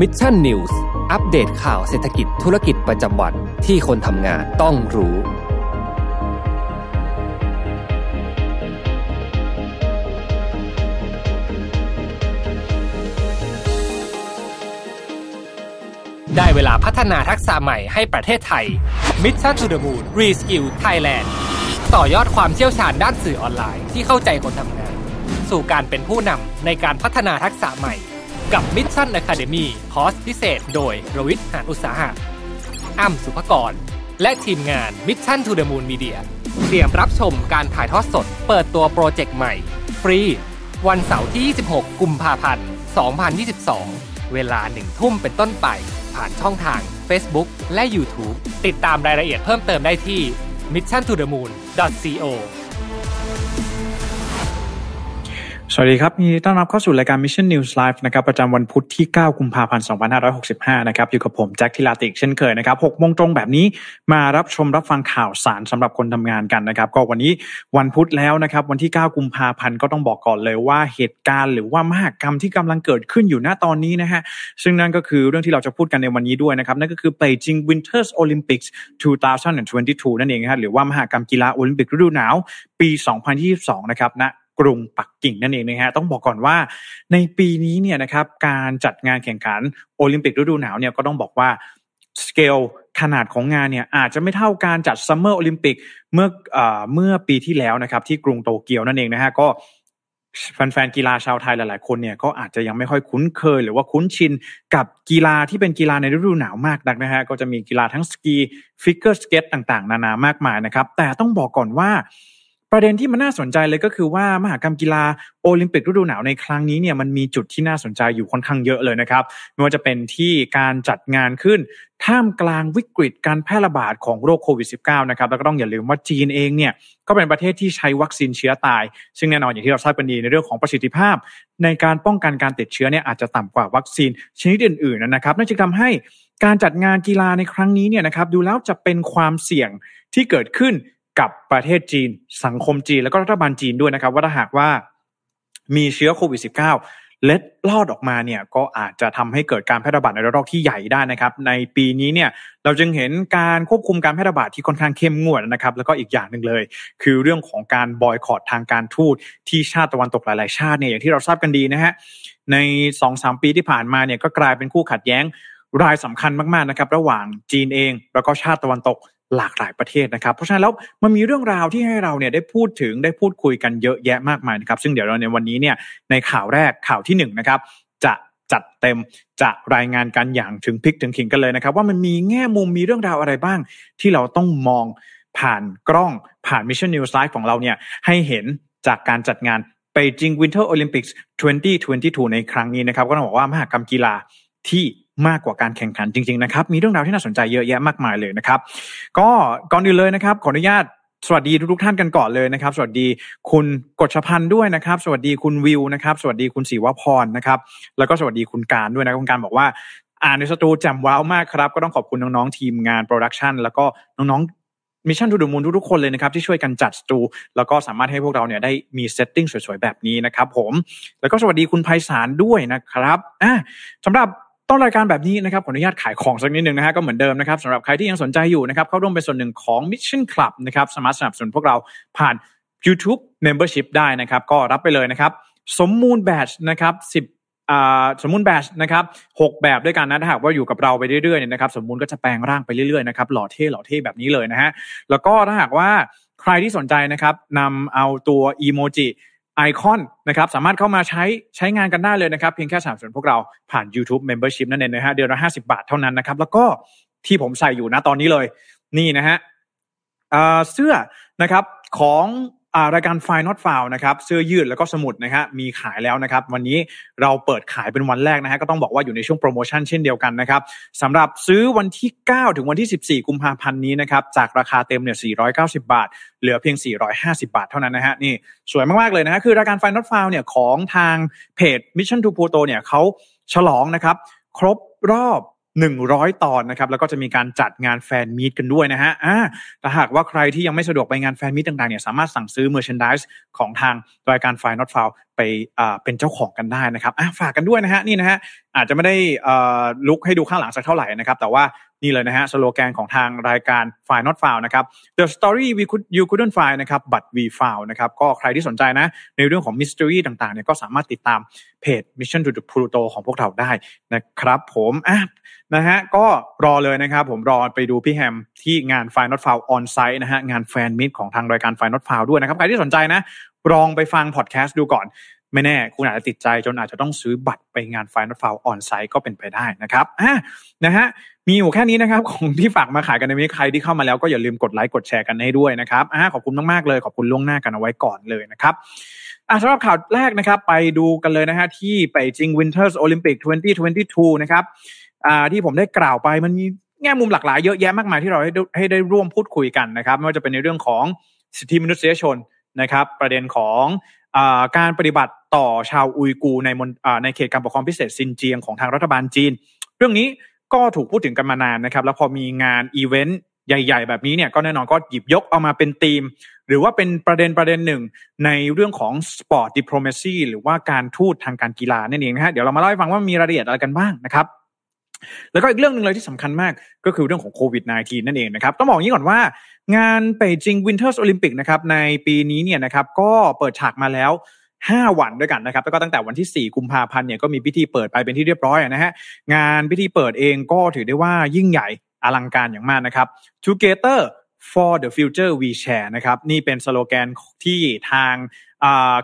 Mission News อัปเดตข่าวเศรษฐกิจธุรกิจประจำวันที่คนทำงานต้องรู้ ได้เวลาพัฒนาทักษะใหม่ให้ประเทศไทย Mission to the Moon Reskill Thailand ต่อยอดความเชี่ยวชาญด้านสื่อออนไลน์ที่เข้าใจคนทำงาน สู่การเป็นผู้นำในการพัฒนาทักษะใหม่ กับ Mission Academy คอร์สพิเศษ โดยรวิทหานอุตสาหะอ้ำสุภกร และทีมงาน Mission to the Moon Media เตรียมรับชมการถ่ายทอดสด เปิดตัวโปรเจกต์ใหม่ ฟรี วันเสาร์ที่ 26 กุมภาพันธ์ 2022 เวลาหนึ่งทุ่มเป็นต้นไป ผ่านช่องทาง Facebook และ YouTube ติดตามรายละเอียดเพิ่มเติมได้ที่ mission สวัสดีครับยินดีต้อนรับเข้าสู่รายการ Mission News Live นะครับประจำวันพุธที่ 9 กุมภาพันธ์ 2565 นะครับอยู่กับผมแจ็คทิลาติกเช่นเคยนะครับ6โมงตรงแบบนี้มารับชมรับฟังข่าวสารสำหรับคนทำงานกันนะครับ ก็วันนี้วันพุธแล้วนะครับวันที่ 9 กุมภาพันธ์ก็ต้องบอกก่อนเลยว่าเหตุการณ์หรือว่ามหากรรมที่กำลังเกิดขึ้นอยู่ณตอนนี้นะฮะซึ่งนั่นก็คือเรื่องที่เราจะพูดกันในวันนี้ด้วยนะครับนั่นก็คือ Beijing Winters Olympics 2022 นั่นเองนะฮะหรือว่ามหกรรมกีฬาโอลิมปิกฤดูหนาว ปี 2022 นะครับณ กรุงปักกิ่งนั่นเองนะฮะต้องบอกก่อนว่า ในปีนี้เนี่ยนะครับการจัดงานแข่งขันโอลิมปิกฤดูหนาวเนี่ยก็ต้องบอกว่าสเกลขนาดของงานเนี่ยอาจจะไม่เท่าการจัด summer โอลิมปิกเมื่อเอ่อเมื่อปีที่แล้วนะครับที่กรุงโตเกียวนั่นเองนะฮะก็แฟนๆกีฬาชาวไทยหลายๆคนเนี่ยก็อาจจะยังไม่ค่อยคุ้นเคย หรือว่าคุ้นชินกับกีฬาที่เป็นกีฬาในฤดูหนาวมากนักนะฮะก็จะมีกีฬาทั้งสกีฟิกเกอร์สเก็ตต่างๆ นานามากมายนะครับ แต่ต้องบอกก่อนว่า ประเด็นที่มันน่าสนใจเลยก็คือว่ามหกรรมกีฬาโอลิมปิกฤดูหนาวในครั้งนี้เนี่ยมันมีจุดที่น่าสนใจอยู่ค่อนข้างเยอะเลยนะครับไม่ว่าจะเป็นที่การจัดงานขึ้นท่ามกลางวิกฤตการแพร่ระบาดของโรคโควิด -19 นะครับแล้วก็ต้องอย่าลืมว่าจีนเองเนี่ยก็เป็นประเทศที่ใช้วัคซีนเชื้อตาย ซึ่งแน่นอนอย่างที่เราทราบกันดีในเรื่องของประสิทธิภาพ ในการป้องกันการติดเชื้อเนี่ยอาจจะต่ำกว่าวัคซีนชนิดอื่นๆนะครับนั่นจึงทำให้การจัดงานกีฬาในครั้งนี้เนี่ยนะครับดูแล้วจะเป็นความเสี่ยงที่เกิดขึ้น กับประเทศจีน สังคมจีน แล้วก็รัฐบาลจีนด้วยนะครับ ว่าถ้าหากว่ามีเชื้อโควิด -19 เล็ดลอดออกมาเนี่ยก็อาจจะทำให้เกิดการแพร่ระบาดในระลอกที่ใหญ่ได้นะครับ ในปีนี้เนี่ยเราจึงเห็นการควบคุมการแพร่ระบาดที่ค่อนข้างเข้มงวดนะครับ แล้วก็อีกอย่างหนึ่งเลย คือเรื่องของการบอยคอรดทางการทูตที่ชาติตะวันตกหลาย ๆ ชาติเนี่ยอย่างที่เราทราบกันดีนะฮะใน2องสามปีที่ผ่านมาเนี่ยก็กลายเป็นคู่ขัดแย้งรายสำคัญมาก ๆ นะครับ ระหว่างจีนเอง แล้วก็ชาติตะวันตก หลากหลายประเทศนะครับ เพราะฉะนั้นแล้วมันมีเรื่องราวที่ให้เราเนี่ยได้พูดถึงได้พูดคุยกันเยอะแยะมากมายนะครับ ซึ่งเดี๋ยวเราในวันนี้เนี่ยในข่าวแรกข่าวที่หนึ่งนะครับ จะจัดเต็มจะรายงานกันอย่างถึงพริกถึงขิงกันเลยนะครับ ว่ามันมีแง่มุมมีเรื่องราวอะไรบ้าง ที่เราต้องมองผ่านกล้องผ่าน Mission News Live ของเราเนี่ยให้เห็นจากการจัดงาน Beijing Winter Olympics 2022 ในครั้งนี้นะครับ ก็ต้องบอกว่ามหากรรมกีฬาที่ มากกว่าการแข่งขันจริงๆนะครับ มีเรื่องราวที่น่าสนใจเยอะแยะมากมายเลยนะครับ ก็ก่อนอื่นเลยนะครับ ขออนุญาตสวัสดีทุกๆท่านกันก่อนเลยนะครับ สวัสดีคุณกฎชพันธ์ด้วยนะครับ สวัสดีคุณวิวนะครับ สวัสดีคุณศรีวพรนะครับ แล้วก็สวัสดีคุณการด้วยนะคุณการบอกว่า อ่านในสตูจ่มว้าวมากครับ ก็ต้องขอบคุณน้องๆทีมงาน production แล้วก็น้องๆ Mission To The Moon ทุกๆคนเลยนะครับ ที่ช่วยกันจัดสตู แล้วก็สามารถให้พวกเราเนี่ยได้มี setting สวยๆ แบบนี้นะครับผม แล้วก็สวัสดีคุณไพศาลด้วยนะครับอะสำหรับ ต้นรายการแบบนี้นะครับขออนุญาตขายของสักนิดหนึ่งนะฮะก็เหมือนเดิมนะครับสำหรับใครที่ยังสนใจอยู่นะครับเข้าร่วมเป็นส่วนหนึ่งของ Mission Club นะครับสามารถสนับสนุนพวกเราผ่าน YouTube Membership ได้นะครับ ก็รับไปเลยนะครับ สมมูลแบตนะครับสิบอ่าสมมูลแบตนะครับหกแบบด้วยกันนะถ้าหากว่าอยู่กับเราไปเรื่อยๆเนี่ยนะครับ สมมูลก็จะแปลงร่างไปเรื่อยๆนะครับหล่อเท่หล่อเท่แบบนี้เลยนะฮะแล้วก็ถ้าหากว่าใครที่สนใจนะครับนำเอาตัวอีโมจิ ไอคอนนะครับสามารถเข้ามาใช้ใช้งานกันได้เลยนะครับ เพียงแค่สามส่วนพวกเราผ่าน YouTube Membership นั่นเองนะฮะเดือนละห้าสิบาทเท่านั้นนะครับ แล้วก็ที่ผมใส่อยู่นะตอนนี้เลย นี่นะฮะเสื้อนะครับของรายการ f i Not f o u l นะครับเสื้อยืดแล้วก็สมุดนะฮะมีขายแล้วนะครับ วันนี้เราเปิดขายเป็นวันแรกนะฮะก็ต้องบอกว่าอยู่ในช่วงโปรโมชั่นเช่นเดียวกันนะครับสำหรับซื้อวันที่ 9 ถึงวันที่ 14 กุมภาพันธ์นี้นะครับจากราคาเต็มเนี่ย490 บาท เหลือเพียง 450 บาทเท่านั้นนะฮะนี่สวยมากๆเลยนะฮะคือรายการ f i Not f o u l เนี่ยของทางเพจ Mission to Pluto เนี่ยเขาฉลองนะครับครบรอบ 100 ตอนนะครับแล้วก็จะมีการจัดงานแฟนมีตกันด้วยนะฮะอ่าถ้าหากว่าใครที่ยังไม่สะดวกไปงาน fan meet ต่างๆเนี่ยสามารถสั่งซื้อ merchandise ของทางรายการ File Not Found ไปอ่าเป็นเจ้าของกันได้นะครับอ่าฝากกันด้วยนะฮะนี่นะฮะอาจจะไม่ได้อ่าลุกให้ดูข้างหลังสักเท่าไหร่นะครับแต่ว่า นี่เลยนะฮะสโลแกนของทางรายการ File Not Found นะครับ The story we could you couldn't find นะครับ but we found นะครับก็ใครที่สนใจนะ ในเรื่องของ mystery ต่างๆเนี่ยก็สามารถติดตามเพจ Mission to the Pluto ของพวกเราได้นะครับผมอะนะฮะก็รอเลยนะครับ ผมรอไปดูพี่แฮมที่งาน f i Not Found on site นะฮะงานแฟนมิตของทางรายการ f i Not Found ด้วยนะครับ ใครที่สนใจนะลองไปฟังพอดแคสต์ดูก่อน ไม่แน่ คุณอาจจะติดใจจนอาจจะต้องซื้อบัตรไปงาน Final f i l ออนไซต์ก็เป็นไปได้นะครับอะนะฮะมีอยู่แค่นี้นะครับ ของที่ฝากมาขายกันในวันนี้ใครที่เข้ามาแล้วก็อย่าลืมกดไลค์กดแชร์กันให้ด้วยนะครับอะขอบคุณมากๆเลยขอบคุณล่วงหน้ากันเอาไว้ก่อนเลยนะครับอะสำหรับข่าวแรกนะครับ ไปดูกันเลยนะฮะที่ไปจริง Winters Olympic 2022 นะครับอ่าที่ผมได้กล่าวไปมันมีแง่มุมหลากหลายเยอะแยะมากมายที่เราให้ให้ได้ร่วมพูดคุยกันนะครับไม่ว่าจะเป็นในเรื่องของสิทธิมนุษยชนนะครับ ประเด็นของ การปฏิบัติต่อชาวอุยกูในในเขตการปกครองพิเศษซินเจียงของทางรัฐบาลจีน เรื่องนี้ก็ถูกพูดถึงกันมานานนะครับ แล้วพอมีงานอีเวนต์ใหญ่ๆ แบบนี้เนี่ยก็แน่นอนก็หยิบยกเอามาเป็นธีม หรือว่าเป็นประเด็นประเด็นหนึ่งในเรื่องของ sport diplomacy หรือว่าการทูตทางการกีฬานั่นเองนะฮะเดี๋ยวเรามาเล่าให้ฟังว่ามีรายละเอียดอะไรกันบ้างนะครับแล้วก็อีกเรื่องหนึ่งเลยที่สำคัญมากก็คือเรื่องของโควิด -19 นั่นเองนะครับ ต้องบอกอย่างนี้ก่อนว่า งาน Beijing Winter Olympics นะครับในปีนี้เนี่ยนะครับก็เปิดฉากมาแล้ว5 วันด้วยกันนะครับแล้วก็ตั้งแต่วันที่ 4 กุมภาพันธ์เนี่ยก็มีพิธีเปิดไปเป็นที่เรียบร้อยนะฮะงานพิธีเปิดเองก็ถือได้ว่ายิ่งใหญ่อลังการอย่างมากนะครับ Together for the future we share นะครับนี่เป็นสโลแกนที่ทาง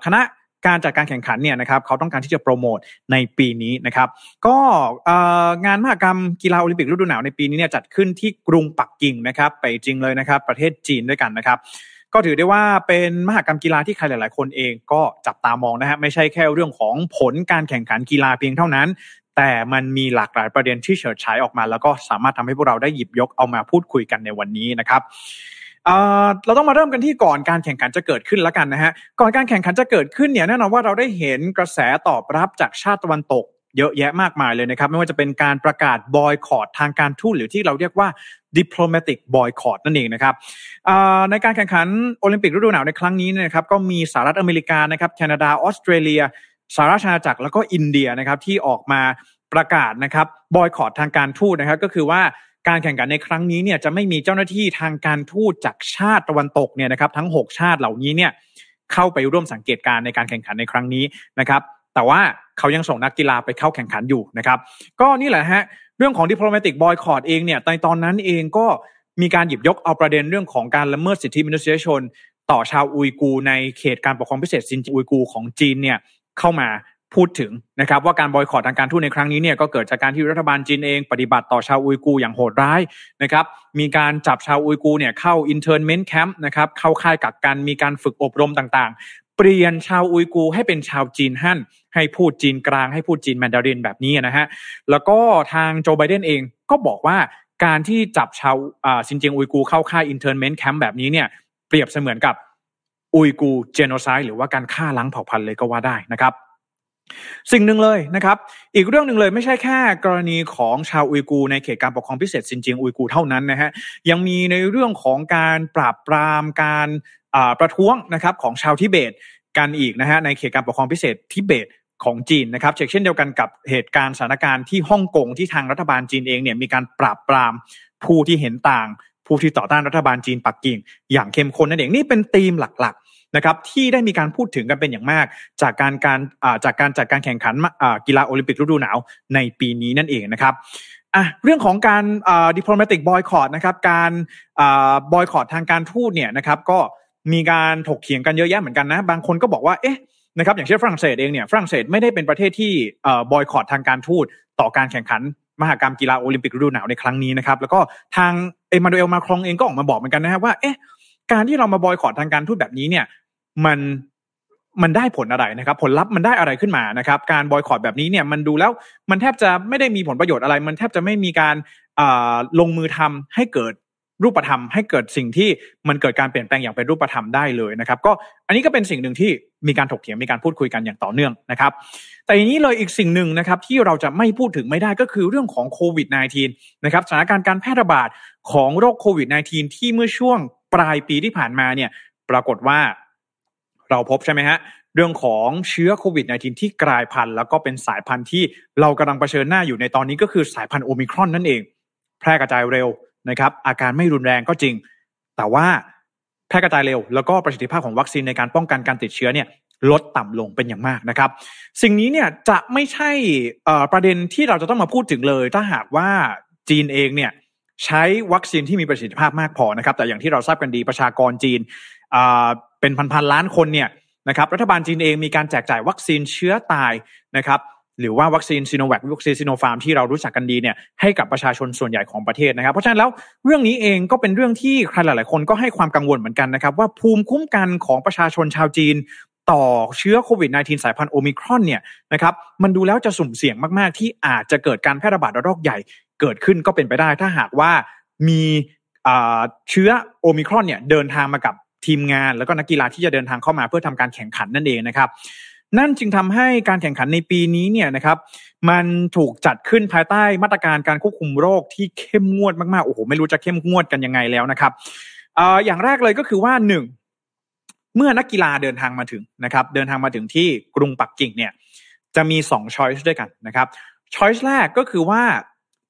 คณะ การจัดการแข่งขันเนี่ยนะครับเขาต้องการที่จะโปรโมทในปีนี้นะครับ ก็งานมหกรรมกีฬาโอลิมปิกฤดูหนาวในปีนี้เนี่ยจัดขึ้นที่กรุงปักกิ่งนะครับ ไปจริงเลยนะครับ ประเทศจีนด้วยกันนะครับก็ถือได้ว่าเป็นมหกรรมกีฬาที่ใครหลาย ๆ คนเองก็จับตามองนะฮะไม่ใช่แค่เรื่องของผลการแข่งขันกีฬาเพียงเท่านั้น แต่มันมีหลากหลายประเด็นที่เฉิดฉายออกมา แล้วก็สามารถทำให้พวกเราได้หยิบยกเอามาพูดคุยกันในวันนี้นะครับ เราต้องมาเริ่มกันที่ก่อนการแข่งขันจะเกิดขึ้นแล้วกันนะฮะก่อนการแข่งขันจะเกิดขึ้นเนี่ยแน่นอนว่าเราได้เห็นกระแสตอบรับจากชาติตะวันตกเยอะแยะมากมายเลยนะครับ ไม่ว่าจะเป็นการประกาศบอยคอรดทางการทูตหรือที่เราเรียกว่า diplomatic boycott นั่นเองนะครับในการแข่งขันโอลิมปิกฤดูหนาวในครั้งนี้นะครับก็มีสหรัฐอเมริกานะครับแคนาดาออสเตรเลียสหราชอาณาจักรแล้วก็อินเดียนะครับที่ออกมาประกาศนะครับบอยคอรดทางการทูตนะครับก็คือว่า การแข่งขันในครั้งนี้เนี่ยจะไม่มีเจ้าหน้าที่ทางการทูตจากชาติตะวันตกเนี่ยนะครับ ทั้ง 6 ชาติเหล่านี้เนี่ยเข้าไปร่วมสังเกตการในการแข่งขันในครั้งนี้นะครับ แต่ว่าเขายังส่งนักกีฬาไปเข้าแข่งขันอยู่นะครับ ก็นี่แหละฮะเรื่องของ diplomatic boycott เองเนี่ยในตอนนั้นเองก็มีการหยิบยกเอาประเด็นเรื่องของการละเมิดสิทธิมนุษยชน ต่อชาวอุยกูในเขตการปกครองพิเศษซินอุยกูของจีนเนี่ยเข้ามา พูดถึงนะครับว่าการบอยคอรดทางการทูตในครั้งนี้เนี่ยก็เกิดจากการที่รัฐบาลจีนเองปฏิบัติต่อชาวอุยกูอย่างโหดร้ายนะครับมีการจับชาวอุยกูเนี่ยเข้า internment camp นะครับเข้าค่ายกักกันมีการฝึกอบรมต่างๆ เปลี่ยนชาวอุยกูให้เป็นชาวจีนฮั่นให้พูดจีนกลางให้พูดจีนแมนดารินแบบนี้นะฮะแล้วก็ทางโจไบเดนเองก็บอกว่าการที่จับชาวซินเจียงอุยกูเข้าค่าย internment camp แบบนี้เนี่ยเปรียบเสมือนกับอุยกูเจโนไซด์หรือว่าการฆ่าล้างเผ่าพันธุ์เลยก็ว่าได้นะครับ สิ่งหนึ่งเลยนะครับ อีกเรื่องหนึ่งเลยไม่ใช่แค่กรณีของชาวอุยกูในเขตการปกครองพิเศษซินเจียงอุยกูเท่านั้นนะฮะยังมีในเรื่องของการปราบปรามการประท้วงนะครับของชาวทิเบตกันอีกนะฮะในเขตการปกครองพิเศษทิเบตของจีนนะครับเช่นเดียวกันกับเหตุการณ์สถานการณ์ที่ฮ่องกงที่ทางรัฐบาลจีนเองเนี่ยมีการปราบปรามผู้ที่เห็นต่าง ผู้ที่ต่อต้านรัฐบาลจีนปักกิ่ง อย่างเข้มข้นนั่นเองนี่เป็นธีมหลัก นะครับที่ได้มีการพูดถึงกันเป็นอย่างมาก จากการการจากการจัดการแข่งขันกีฬาโอลิมปิกฤดูหนาวในปีนี้นั่นเองนะครับอะเรื่องของการดิปโลมาติกบอยคอรดนะครับการบอยคอรดทางการทูตเนี่ยนะครับก็มีการถกเถียงกันเยอะแยะเหมือนกันนะ บางคนก็บอกว่าเอ๊ะนะครับอย่างเช่นฝรั่งเศสเองเนี่ยฝรั่งเศสไม่ได้เป็นประเทศที่บอยคอรดทางการทูตต่อการแข่งขันมหากรรมกีฬาโอลิมปิกฤดูหนาวในครั้งนี้นะครับแล้วก็ทางเอมานูเอลมาครองเองก็ออกมาบอกเหมือนกันนะครับว่าเอ๊ะการที่เรามาบอยคอรดทางการทูตแบบนี้เนี่ย มันมันได้ผลอะไรนะครับ ผลลัพธ์มันได้อะไรขึ้นมานะครับ การบอยคอรดแบบนี้เนี่ยมันดูแล้วมันแทบจะไม่ได้มีผลประโยชน์อะไร มันแทบจะไม่มีการลงมือทำให้เกิดรูปธรรม ให้เกิดสิ่งที่มันเกิดการเปลี่ยนแปลงอย่างเป็นรูปธรรมได้เลยนะครับ ก็อันนี้ก็เป็นสิ่งหนึ่งที่มีการถกเถียงมีการพูดคุยกันอย่างต่อเนื่องนะครับ แต่อย่างนี้เลยอีกสิ่งหนึ่งนะครับ ที่เราจะไม่พูดถึงไม่ได้ก็คือเรื่องของโควิด -19 นะครับสถานการณ์การแพร่ระบาดของโรคโควิด -19 ที่เมื่อช่วงปลายปีที่ผ่านมาเนี่ยปรากฏว่า เราพบใช่ไหมฮะเรื่องของเชื้อโควิด -19 ที่กลายพันธุ์แล้วก็เป็นสายพันธุ์ที่เรากำลังเผชิญหน้าอยู่ในตอนนี้ก็คือสายพันธุ์โอมิครอนนั่นเอง แพร่กระจายเร็วนะครับ อาการไม่รุนแรงก็จริง แต่ว่าแพร่กระจายเร็ว แล้วก็ประสิทธิภาพของวัคซีนในการป้องกันการติดเชื้อเนี่ยลดต่ำลงเป็นอย่างมากนะครับ สิ่งนี้เนี่ยจะไม่ใช่ประเด็นที่เราจะต้องมาพูดถึงเลย ถ้าหากว่าจีนเองเนี่ยใช้วัคซีนที่มีประสิทธิภาพมากพอนะครับ แต่อย่างที่เราทราบกันดีประชากรจีน เป็นพันๆล้านคนเนี่ยนะครับรัฐบาลจีนเองมีการแจกจ่ายวัคซีนเชื้อตายนะครับหรือว่าวัคซีนซีโนแวควัคซีนซีโนฟาร์มที่เรารู้จักกันดีเนี่ยให้กับประชาชนส่วนใหญ่ของประเทศนะครับ เพราะฉะนั้นแล้วเรื่องนี้เองก็เป็นเรื่องที่ใครหลาย ๆ คนก็ให้ความกังวลเหมือนกันนะครับว่าภูมิคุ้มกันของประชาชนชาวจีน ต่อเชื้อโควิด -19 สายพันธุ์โอมิครอนเนี่ยนะครับมันดูแล้วจะสุ่มเสี่ยงมาก ๆ ที่อาจจะเกิดการแพร่ระบาดระลอกใหญ่เกิดขึ้นก็เป็นไปได้ ถ้าหากว่ามีเชื้อโอมิครอนเนี่ยเดินทางมากับ ทีมงาน แล้วก็นักกีฬาที่จะเดินทางเข้ามาเพื่อทำการแข่งขันนั่นเองนะครับ นั่นจึงทำให้การแข่งขันในปีนี้เนี่ยนะครับ มันถูกจัดขึ้นภายใต้มาตรการการควบคุมโรคที่เข้มงวดมากๆโอ้โหไม่รู้จะเข้มงวดกันยังไงแล้วนะครับอย่างแรกเลยก็คือว่าหนึ่งเมื่อนักกีฬาเดินทางมาถึงนะครับ เดินทางมาถึงที่กรุงปักกิ่งเนี่ย จะมีสองช้อยส์ด้วยกันนะครับช้อยส์แรกก็คือว่า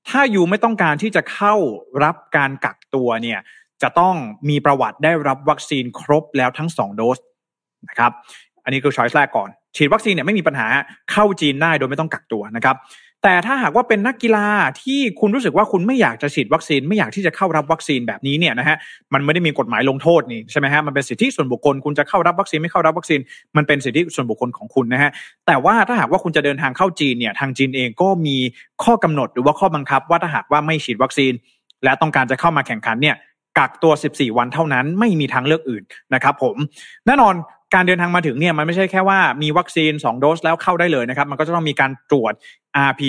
ถ้าอยู่ไม่ต้องการที่จะเข้ารับการกักตัวเนี่ย จะต้องมีประวัติได้รับวัคซีนครบแล้วทั้ง 2 โดสนะครับอันนี้คือช้อยส์แรกก่อน ฉีดวัคซีนเนี่ยไม่มีปัญหาเข้าจีนได้โดยไม่ต้องกักตัวนะครับแต่ถ้าหากว่าเป็นนักกีฬาที่คุณรู้สึกว่าคุณไม่อยากจะฉีดวัคซีนไม่อยากที่จะเข้ารับวัคซีนแบบนี้เนี่ยนะฮะมันไม่ได้มีกฎหมายลงโทษนี่ใช่ไหมฮะมันเป็นสิทธิส่วนบุคคลคุณจะเข้ารับวัคซีนไม่เข้ารับวัคซีนมันเป็นสิทธิส่วนบุคคลของคุณนะฮะแต่ว่าถ้าหากว่าคุณจะเดินทางเข้าจีนเนี่ยทางจีนเองก็มีข้อกำหนดหรือว่าข้อบังคับ ว่าถ้าหากว่าไม่ฉีดวัคซีน และต้องการจะเข้ามาแข่งขันเนี่ย กักตัว 14 วันเท่านั้นไม่มีทางเลือกอื่นนะครับผมแน่นอนการเดินทางมาถึงเนี่ยมันไม่ใช่แค่ว่ามีวัคซีน 2 โดสแล้วเข้าได้เลยนะครับ มันก็จะต้องมีการตรวจ RP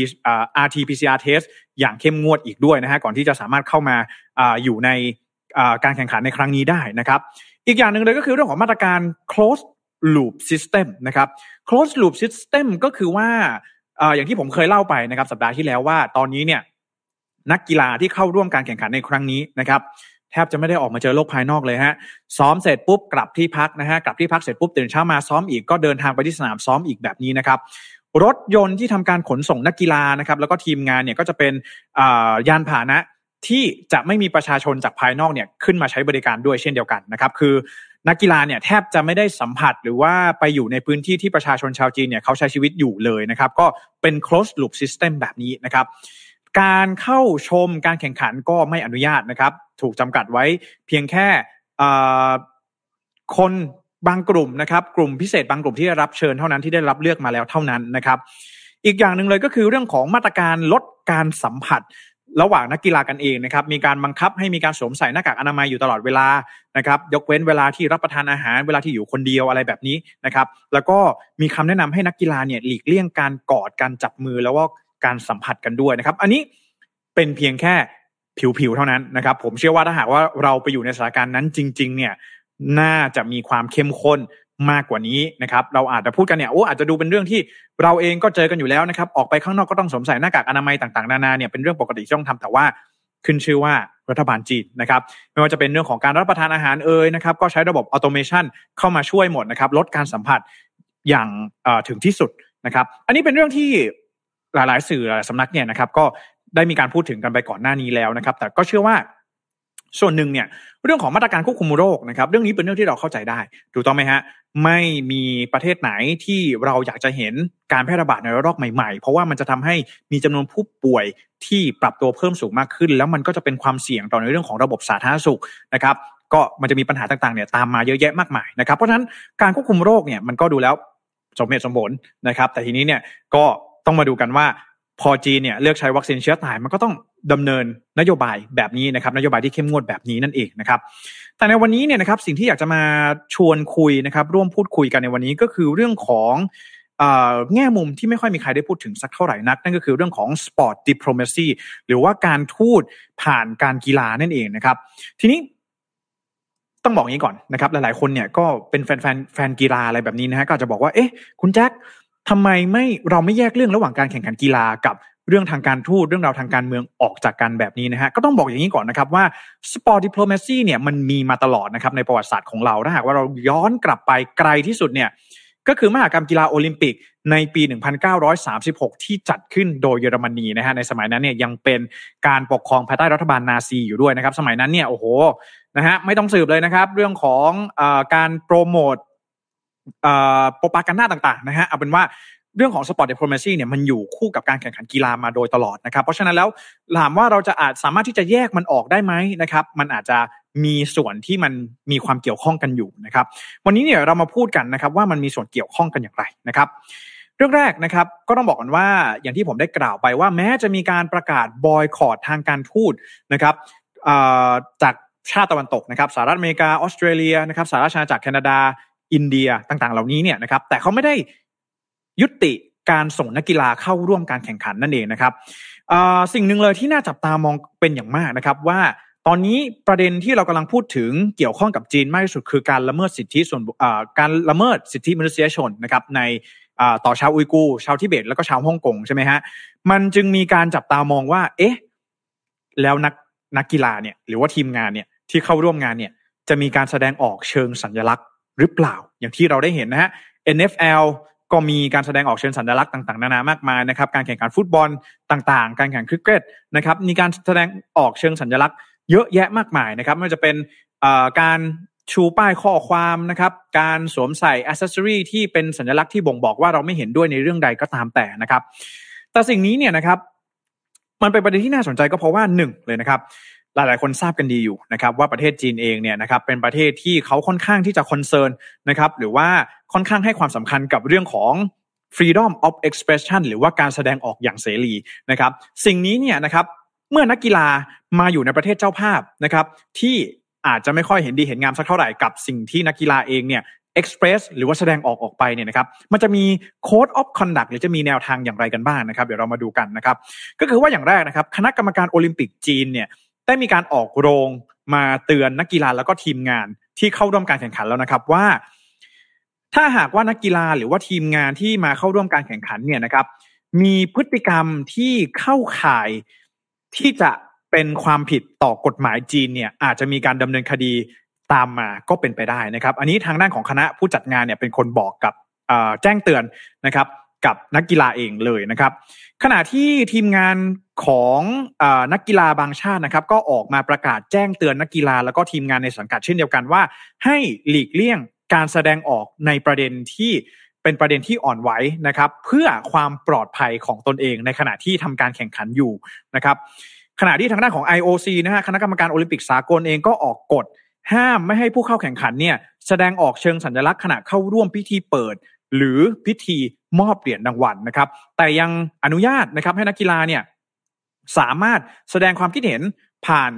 RT PCR test อย่างเข้มงวดอีกด้วยนะฮะก่อนที่จะสามารถเข้ามาออยู่ในการแข่งขันในครั้งนี้ได้นะครับ อีกอย่างหนึ่งเลยก็คือเรื่องของมาตรการ close loop system นะครับ close loop system ก็คือว่าอย่างที่ผมเคยเล่าไปนะครับ สัปดาห์ที่แล้วว่าตอนนี้เนี่ยนักกีฬาที่เข้าร่วมการแข่งขันในครั้งนี้นะครับ แทบจะไม่ได้ออกมาเจอโลกภายนอกเลยฮะซ้อมเสร็จปุ๊บกลับที่พักนะฮะกลับที่พักเสร็จปุ๊บตื่นเช้ามาซ้อมอีกก็เดินทางไปที่สนามซ้อมอีกแบบนี้นะครับรถยนต์ที่ทำการขนส่งนักกีฬานะครับแล้วก็ทีมงานเนี่ยก็จะเป็นยานพาหนะที่จะไม่มีประชาชนจากภายนอกเนี่ยขึ้นมาใช้บริการด้วยเช่นเดียวกันนะครับคือนักกีฬาเนี่ยแทบจะไม่ได้สัมผัสหรือว่าไปอยู่ในพื้นที่ที่ประชาชนชาวจีนเนี่ยเขาใช้ชีวิตอยู่เลยนะครับ ก็เป็น close loop system แบบนี้นะครับ การเข้าชมการแข่งขันก็ไม่อนุญาตนะครับ ถูกจำกัดไว้เพียงแค่คนบางกลุ่มนะครับ กลุ่มพิเศษบางกลุ่มที่ได้รับเชิญเท่านั้นที่ได้รับเลือกมาแล้วเท่านั้นนะครับ อีกอย่างหนึ่งเลยก็คือเรื่องของมาตรการลดการสัมผัสระหว่างนักกีฬากันเองนะครับ มีการบังคับให้มีการสวมใส่หน้ากากอนามัยอยู่ตลอดเวลานะครับ ยกเว้นเวลาที่รับประทานอาหารเวลาที่อยู่คนเดียวอะไรแบบนี้นะครับ แล้วก็มีคำแนะนำให้นักกีฬาเนี่ยหลีกเลี่ยงการกอดการจับมือแล้วก็ การสัมผัสกันด้วยนะครับ อันนี้เป็นเพียงแค่ผิวๆเท่านั้นนะครับ ผมเชื่อว่าถ้าหากว่าเราไปอยู่ในสถานการณ์นั้นจริง ๆ เนี่ยน่าจะมีความเข้มข้นมากกว่านี้นะครับ เราอาจจะพูดกันเนี่ยโอ้อาจจะดูเป็นเรื่องที่เราเองก็เจอกันอยู่แล้วนะครับ ออกไปข้างนอกก็ต้องสวมใส่หน้ากากอนามัยต่างๆนานาเนี่ยเป็นเรื่องปกติที่ต้องทำแต่ว่าขึ้นชื่อว่ารัฐบาลจีนนะครับ ไม่ว่าจะเป็นเรื่องของการรับประทานอาหารเอ่ยนะครับ ก็ใช้ระบบ automation เข้ามาช่วยหมดนะครับ ลดการสัมผัสอย่างถึงที่สุดนะครับ อันนี้เป็นเรื่องที่ หลายๆ สื่อหลายสำนักเนี่ยนะครับ ก็ได้มีการพูดถึงกันไปก่อนหน้านี้แล้วนะครับ แต่ก็เชื่อว่าส่วนหนึ่งเนี่ยเรื่องของมาตรการควบคุมโรคนะครับเรื่องนี้เป็นเรื่องที่เราเข้าใจได้ถูกต้องไหมฮะไม่มีประเทศไหนที่เราอยากจะเห็นการแพร่ระบาดในระลอกใหม่ๆ เพราะว่ามันจะทำให้มีจำนวนผู้ป่วยที่ปรับตัวเพิ่มสูงมากขึ้น แล้วมันก็จะเป็นความเสี่ยงต่อในเรื่องของระบบสาธารณสุขนะครับก็มันจะมีปัญหาต่างๆเนี่ยตามมาเยอะแยะมากมายนะครับเพราะฉะนั้นการควบคุมโรคเนี่ยมันก็ดูแล้วสมเหตุสมผลนะครับ แต่ทีนี้เนี่ยก็ ต้องมาดูกันว่าพอจีนเนี่ยเลือกใช้วัคซีนเชื้อตายมันก็ต้องดำเนินนโยบายแบบนี้นะครับนโยบายที่เข้มงวดแบบนี้นั่นเองนะครับ แต่ในวันนี้เนี่ยนะครับสิ่งที่อยากจะมาชวนคุยนะครับ ร่วมพูดคุยกันในวันนี้ก็คือเรื่องของแง่มุมที่ไม่ค่อยมีใครได้พูดถึงสักเท่าไหร่นัก นั่นก็คือเรื่องของ sport diplomacy หรือว่าการทูตผ่านการกีฬานั่นเองนะครับ ทีนี้ต้องบอกงี้ก่อนนะครับ หลายๆคนเนี่ยก็เป็นแฟนแฟนแฟนกีฬาอะไรแบบนี้นะฮะก็จะบอกว่าเอ๊ะคุณแจ็ค ทำไมไม่เราไม่แยกเรื่องระหว่างการแข่งขันกีฬากับเรื่องทางการทูตเรื่องราวทางการเมืองออกจากกันแบบนี้นะฮะก็ต้องบอกอย่างนี้ก่อนนะครับว่า sport diplomacy เนี่ยมันมีมาตลอดนะครับในประวัติศาสตร์ของเราถ้าหากว่าเราย้อนกลับไปไกลที่สุดเนี่ยก็คือมหกรรมกีฬาโอลิมปิกในปี 1936 ที่จัดขึ้นโดยเยอรมนีนะฮะในสมัยนั้นเนี่ยยังเป็นการปกครองภายใต้รัฐบาลนาซีอยู่ด้วยนะครับ สมัยนั้นเนี่ยโอ้โหนะฮะไม่ต้องสืบเลยนะครับ เรื่องของอการโปรโมท propaganda ต่างๆนะฮะเอาเป็นว่าเรื่องของ sport diplomacy เนี่ยมันอยู่คู่กับการแข่งขันกีฬามาโดยตลอดนะครับ เพราะฉะนั้นแล้วถามว่าเราจะอาจสามารถที่จะแยกมันออกได้ไหมนะครับ มันอาจจะมีส่วนที่มันมีความเกี่ยวข้องกันอยู่นะครับ วันนี้เนี่ยเรามาพูดกันนะครับ ว่ามันมีส่วนเกี่ยวข้องกันอย่างไรนะครับ เรื่องแรกนะครับก็ต้องบอกกันว่าอย่างที่ผมได้กล่าวไปว่าแม้จะมีการประกาศบอยคอรดทางการทูตนะครับจากชาติตะวันตกนะครับสหรัฐอเมริกาออสเตรเลียนะครับสหรัฐอาณาจักรแคนาดา อินเดียต่างๆ เหล่านี้เนี่ยนะครับ แต่เขาไม่ได้ยุติการส่งนักกีฬาเข้าร่วมการแข่งขันนั่นเองนะครับสิ่งหนึ่งเลยที่น่าจับตามองเป็นอย่างมากนะครับว่าตอนนี้ประเด็นที่เรากำลังพูดถึงเกี่ยวข้องกับจีนมากที่สุดคือการละเมิดสิทธิส่วนการละเมิดสิทธิมนุษยชนนะครับในต่อชาวอุยกูชาวทิเบตแล้วก็ชาวฮ่องกงใช่ไหมฮะมันจึงมีการจับตามองว่า เอ๊ะ แล้วนักนักกีฬาเนี่ยหรือว่าทีมงานเนี่ยที่เข้าร่วมงานเนี่ยจะมีการแสดงออกเชิงสัญลักษณ์ หรือเปล่า อย่างที่เราได้เห็นนะฮะ NFL ก็มีการแสดงออกเชิงสัญลักษณ์ต่างๆ นานามากมายนะครับ การแข่งขันฟุตบอลต่างๆ การแข่งคริกเก็ตนะครับ มีการแสดงออกเชิงสัญลักษณ์เยอะแยะมากมายนะครับ ไม่ว่าจะเป็นการชูป้ายข้อความนะครับ การสวมใส่อ c เซสซอรีที่เป็นสัญลักษณ์ที่บ่งบอกว่าเราไม่เห็นด้วยในเรื่องใดก็ตามแต่นะครับ แต่สิ่งนี้เนี่ยนะครับ มันเป็นประเด็นที่น่าสนใจก็เพราะว่าหนึ่งเลยนะครับ หลาย ๆ คนทราบกันดีอยู่นะครับว่าประเทศจีนเองเนี่ยนะครับเป็นประเทศที่เขาค่อนข้างที่จะ concernนะครับหรือว่าค่อนข้างให้ความสำคัญกับเรื่องของ freedom of expression หรือว่าการแสดงออกอย่างเสรีนะครับ สิ่งนี้เนี่ยนะครับเมื่อนักกีฬามาอยู่ในประเทศเจ้าภาพนะครับที่อาจจะไม่ค่อยเห็นดีเห็นงามสักเท่าไหร่กับสิ่งที่นักกีฬาเองเนี่ย express หรือว่าแสดงออกออกไปเนี่ยนะครับ มันจะมี code of conduct หรือจะมีแนวทางอย่างไรกันบ้างนะครับ เดี๋ยวเรามาดูกันนะครับ ก็คือว่าอย่างแรกนะครับ คณะกรรมการโอลิมปิกจีนเนี่ย ได้มีการออกโรงมาเตือนนักกีฬาแล้วก็ทีมงานที่เข้าร่วมการแข่งขันแล้วนะครับว่า ถ้าหากว่านักกีฬาหรือว่าทีมงานที่มาเข้าร่วมการแข่งขันเนี่ยนะครับ มีพฤติกรรมที่เข้าข่ายที่จะเป็นความผิดต่อกฎหมายจีนเนี่ยอาจจะมีการดำเนินคดีตามมาก็เป็นไปได้นะครับ อันนี้ทางด้านของคณะผู้จัดงานเนี่ยเป็นคนบอกกับแจ้งเตือนนะครับ กับนักกีฬาเองเลยนะครับ ขณะที่ทีมงานของอนักกีฬาบางชาตินะครับ ก็ออกมาประกาศแจ้งเตือนนักกีฬาแล้วก็ทีมงานในสังกัดเช่นเดียวกันว่า ให้หลีกเลี่ยงการแสดงออกในประเด็นที่เป็นประเด็นที่อ่อนไหวนะครับ เพื่อความปลอดภัยของตนเองในขณะที่ทำการแข่งขันอยู่นะครับ ขณะที่ทางด้านของ IOC นะฮะคณะกรรมการโอลิมปิกสากลเองก็ออกกฎห้ามไม่ให้ผู้เข้าแข่งขันเนี่ยแสดงออกเชิงสัญลักษณ์ขณะเข้าร่วมพิธีเปิด หรือพิธีมอบเหรียญรางวัลนะครับ แต่ยังอนุญาตนะครับให้นักกีฬาเนี่ยสามารถแสดงความคิดเห็นผ่าน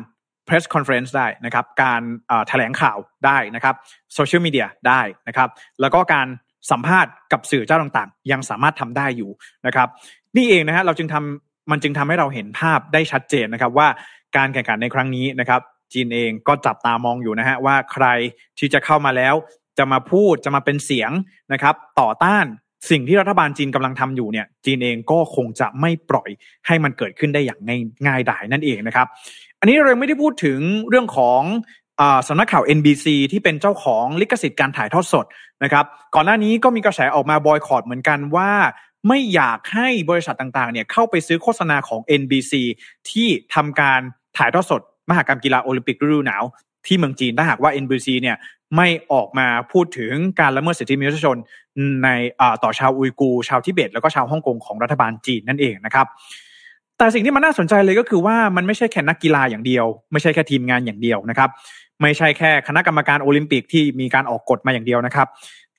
press conference ได้นะครับ การแถลงข่าวได้นะครับโซเชียลมีเดียได้นะครับ แล้วก็การสัมภาษณ์กับสื่อเจ้าต่างๆ ยังสามารถทำได้อยู่นะครับ นี่เองนะฮะเราจึงทำมันจึงทำให้เราเห็นภาพได้ชัดเจนนะครับ ว่าการแข่งขันในครั้งนี้นะครับ จีนเองก็จับตามองอยู่นะฮะว่าใครที่จะเข้ามาแล้ว จะมาพูดจะมาเป็นเสียงนะครับ ต่อต้านสิ่งที่รัฐบาลจีนกำลังทำอยู่เนี่ยจีนเองก็คงจะไม่ปล่อยให้มันเกิดขึ้นได้อย่างง่ายง่ายดายนั่นเองนะครับ อันนี้เราไม่ได้พูดถึงเรื่องของสำนักข่าว NBC ที่เป็นเจ้าของลิขสิทธิ์การถ่ายทอดสดนะครับก่อนหน้านี้ก็มีกระแสออกมาบอยคอรดเหมือนกันว่าไม่อยากให้บริษัทต่างๆเนี่ยเข้าไปซื้อโฆษณาของ NBC ที่ทำการถ่ายทอดสด มหากรรมกีฬาโอลิมปิกฤดูหนาว ที่เมืองจีนถ้าหากว่า NBC เนี่ยไม่ออกมาพูดถึงการละเมิดสิทธิมนุษยชนในต่อชาวอุยกู ชาวทิเบต แล้วก็ชาวฮ่องกงของรัฐบาลจีนนั่นเองนะครับแต่สิ่งที่มันน่าสนใจเลยก็คือว่ามันไม่ใช่แค่นักกีฬาอย่างเดียว ไม่ใช่แค่ทีมงานอย่างเดียวนะครับ ไม่ใช่แค่คณะกรรมการโอลิมปิกที่มีการออกกฎมาอย่างเดียวนะครับ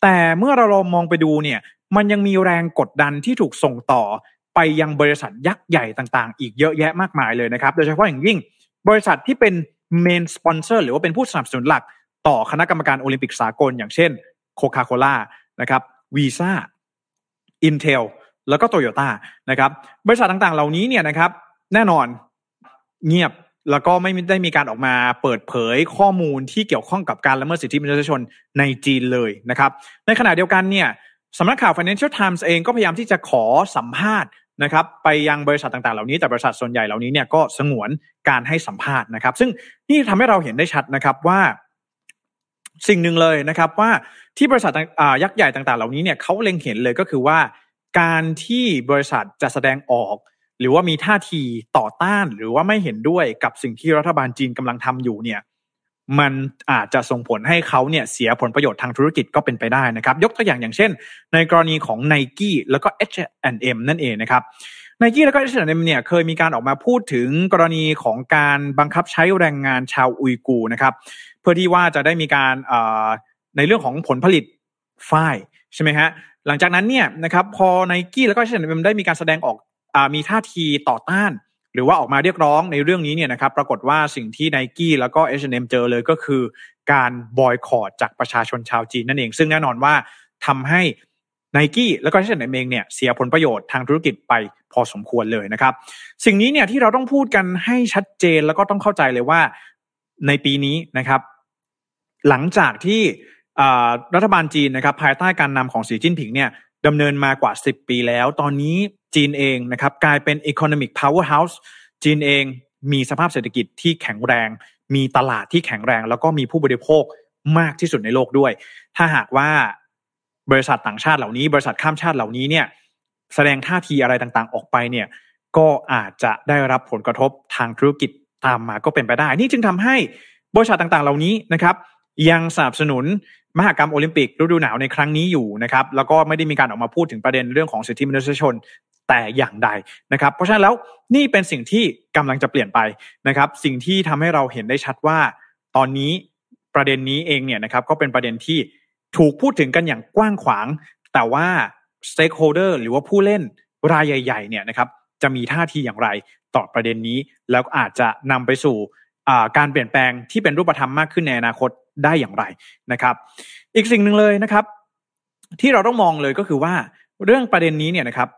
แต่เมื่อเราลองมองไปดูเนี่ย มันยังมีแรงกดดันที่ถูกส่งต่อไปยังบริษัทยักษ์ใหญ่ต่างๆ อีกเยอะแยะมากมายเลยนะครับ โดยเฉพาะอย่างยิ่งบริษัทที่เป็น main sponsor หรือว่าเป็นผู้สนับสนุนหลัก ต่อคณะกรรมการโอลิมปิกสากล อย่างเช่นโคคาโคล่านะครับวีซ่า Intel แล้วก็โตโยต้านะครับบริษัทต่างๆ เหล่านี้เนี่ยนะครับแน่นอนเงียบแล้วก็ไม่ได้มีการออกมาเปิดเผยข้อมูลที่เกี่ยวข้องกับการละเมิดสิทธิมนุษยชนในจีนเลยนะครับ ในขณะเดียวกันเนี่ยสำนักข่าว Financial Times เองก็พยายามที่จะขอสัมภาษณ์ นะครับไปยังบริษัทต่างๆ เหล่านี้แต่บริษัทส่วนใหญ่เหล่านี้เนี่ยก็สงวนการให้สัมภาษณ์นะครับ ซึ่งนี่ทำให้เราเห็นได้ชัดนะครับว่า สิ่งหนึ่งเลยนะครับว่าที่บริษัทยักษ์ใหญ่ต่างๆ เหล่านี้เนี่ยเขาเล็งเห็นเลยก็คือว่าการที่บริษัทจะแสดงออก หรือว่ามีท่าทีต่อต้านหรือว่าไม่เห็นด้วยกับสิ่งที่รัฐบาลจีนกำลังทำอยู่เนี่ย มันอาจจะส่งผลให้เขาเนี่ยเสียผลประโยชน์ทางธุรกิจก็เป็นไปได้นะครับ ยกตัวอย่างอย่างเช่น ในกรณีของ n i กี้แล้วก็ H&M นั่นเองนะครับไนกี้แล้วก็ H&M เนี่ยเคยมีการออกมาพูดถึงกรณีของการบังคับใช้แรงงานชาวอุยกูนะครับ เพื่อที่ว่าจะได้มีการในเรื่องของผลผลิตฝ้ายใช่ไหมฮะหลังจากนั้นเนี่ยนะครับพอไนกี้แล้วก็ H&M ได้มีการแสดงออกอมีท่าทีต่อต้าน หรือว่าออกมาเรียกร้องในเรื่องนี้เนี่ยนะครับปรากฏว่าสิ่งที่ไนกี้แล้วก็ H&M เจอเลยก็คือ การบอยคอรดจากประชาชนชาวจีนนั่นเอง ซึ่งแน่นอนว่าทำให้ไนกี้แล้วก็ H&M เองเนี่ยเสียผลประโยชน์ทางธุรกิจไปพอสมควรเลยนะครับ สิ่งนี้เนี่ยที่เราต้องพูดกันให้ชัดเจนแล้วก็ต้องเข้าใจเลยว่าในปีนี้นะครับ หลังจากที่รัฐบาลจีนนะครับภายใต้การนำของสีจิ้นผิงเนี่ย ดำเนินมากว่า 10 ปีแล้ว ตอนนี้จีนเองนะครับกลายเป็น economic powerhouse จีนเองมีสภาพเศรษฐกิจที่แข็งแรง มีตลาดที่แข็งแรง แล้วก็มีผู้บริโภคมากที่สุดในโลกด้วย ถ้าหากว่าบริษัทต่างชาติเหล่านี้ บริษัทข้ามชาติเหล่านี้เนี่ยแสดงท่าทีอะไรต่างๆ ออกไปเนี่ยก็อาจจะได้รับผลกระทบทางธุรกิจตามมาก็เป็นไปได้ นี่จึงทำให้บริษัทต่างๆ เหล่านี้นะครับ ยังสนับสนุนมหากรรมโอลิมปิกฤดูหนาวในครั้งนี้อยู่นะครับแล้วก็ไม่ได้มีการออกมาพูดถึงประเด็นเรื่องของสิทธิมนุษยชนแต่อย่างใดนะครับ เพราะฉะนั้นแล้วนี่เป็นสิ่งที่กำลังจะเปลี่ยนไปนะครับ สิ่งที่ทำให้เราเห็นได้ชัดว่า ตอนนี้ประเด็นนี้เองเนี่ยนะครับก็เป็นประเด็นที่ถูกพูดถึงกันอย่างกว้างขวาง แต่ว่า stakeholder หรือว่าผู้เล่นรายใหญ่ๆเนี่ยนะครับจะมีท่าทีอย่างไรต่อประเด็นนี้ แล้วอาจจะนำไปสู่การเปลี่ยนแปลงที่เป็นรูปธรรมมากขึ้นในอนาคต ได้อย่างไรนะครับ อีกสิ่งหนึ่งเลยนะครับ ที่เราต้องมองเลยก็คือว่าเรื่องประเด็นนี้เนี่ยนะครับ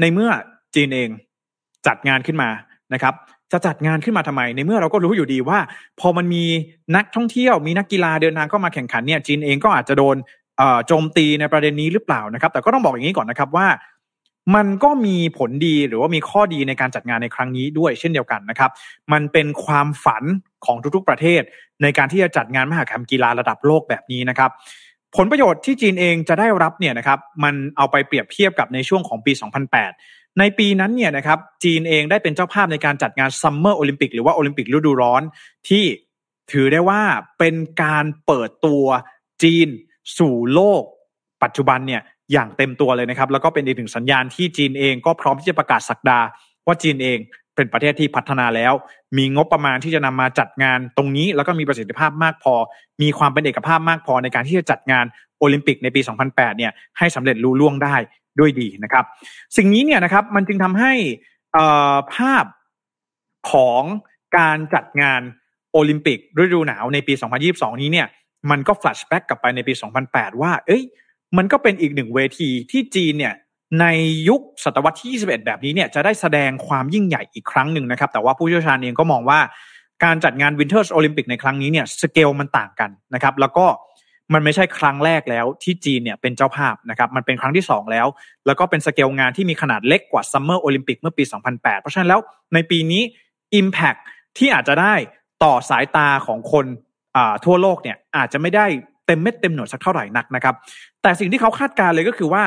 ในเมื่อจีนเองจัดงานขึ้นมานะครับจะจัดงานขึ้นมาทำไม ในเมื่อเราก็รู้อยู่ดีว่า พอมันมีนักท่องเที่ยวมีนักกีฬาเดินทางเข้ามาแข่งขันเนี่ยจีนเองก็อาจจะโดนโจมตีในประเด็นนี้หรือเปล่านะครับ แต่ก็ต้องบอกอย่างนี้ก่อนนะครับว่า มันก็มีผลดีหรือว่ามีข้อดีในการจัดงานในครั้งนี้ด้วยเช่นเดียวกันนะครับ มันเป็นความฝันของทุกๆประเทศ ในการที่จะจัดงานมหกรรมกีฬาระดับโลกแบบนี้นะครับ ผลประโยชน์ที่จีนเองจะได้รับเนี่ยนะครับ มันเอาไปเปรียบเทียบกับในช่วงของปี 2008 ในปีนั้นเนี่ยนะครับ จีนเองได้เป็นเจ้าภาพในการจัดงานซัมเมอร์โอลิมปิกหรือว่าโอลิมปิกฤดูร้อนที่ถือได้ว่าเป็นการเปิดตัวจีนสู่โลกปัจจุบันเนี่ย อย่างเต็มตัวเลยนะครับ แล้วก็เป็นอีกหนึ่งสัญญาณที่จีนเองก็พร้อมที่จะประกาศสักดา ว่าจีนเองเป็นประเทศที่พัฒนาแล้ว มีงบประมาณที่จะนำมาจัดงานตรงนี้ แล้วก็มีประสิทธิภาพมากพอ มีความเป็นเอกภาพมากพอในการที่จะจัดงานโอลิมปิกในปี 2008 เนี่ยให้สำเร็จรุ่ล่วงได้ด้วยดีนะครับ สิ่งนี้เนี่ยนะครับมันจึงทำให้ภาพของการจัดงานโอลิมปิกฤดูหนาวในปี 2022 นี้เนี่ยมันก็ flashback กลับไปในปี 2008 ว่า เอ้ย มันก็เป็นอีกหนึ่งเวทีที่จีนเนี่ยในยุคศตวรรษที่ 21 แบบนี้เนี่ยจะได้แสดงความยิ่งใหญ่อีกครั้งหนึ่งนะครับ แต่ว่าผู้เชี่ยวชาญเองก็มองว่าการจัดงาน Winter Olympic ในครั้งนี้เนี่ยสเกลมันต่างกันนะครับแล้วก็มันไม่ใช่ครั้งแรกแล้วที่จีนเนี่ยเป็นเจ้าภาพนะครับมันเป็นครั้งที่ 2 แล้ว แล้วก็เป็นสเกลงานที่มีขนาดเล็กกว่า Summer Olympic เมื่อปี 2008 เพราะฉะนั้นแล้วในปีนี้ Impact ที่อาจจะได้ต่อสายตาของคนทั่วโลกเนี่ยอาจจะไม่ได้ เต็มเม็ดเต็มหน่วยสักเท่าไหร่นักนะครับ แต่สิ่งที่เขาคาดการเลยก็คือว่า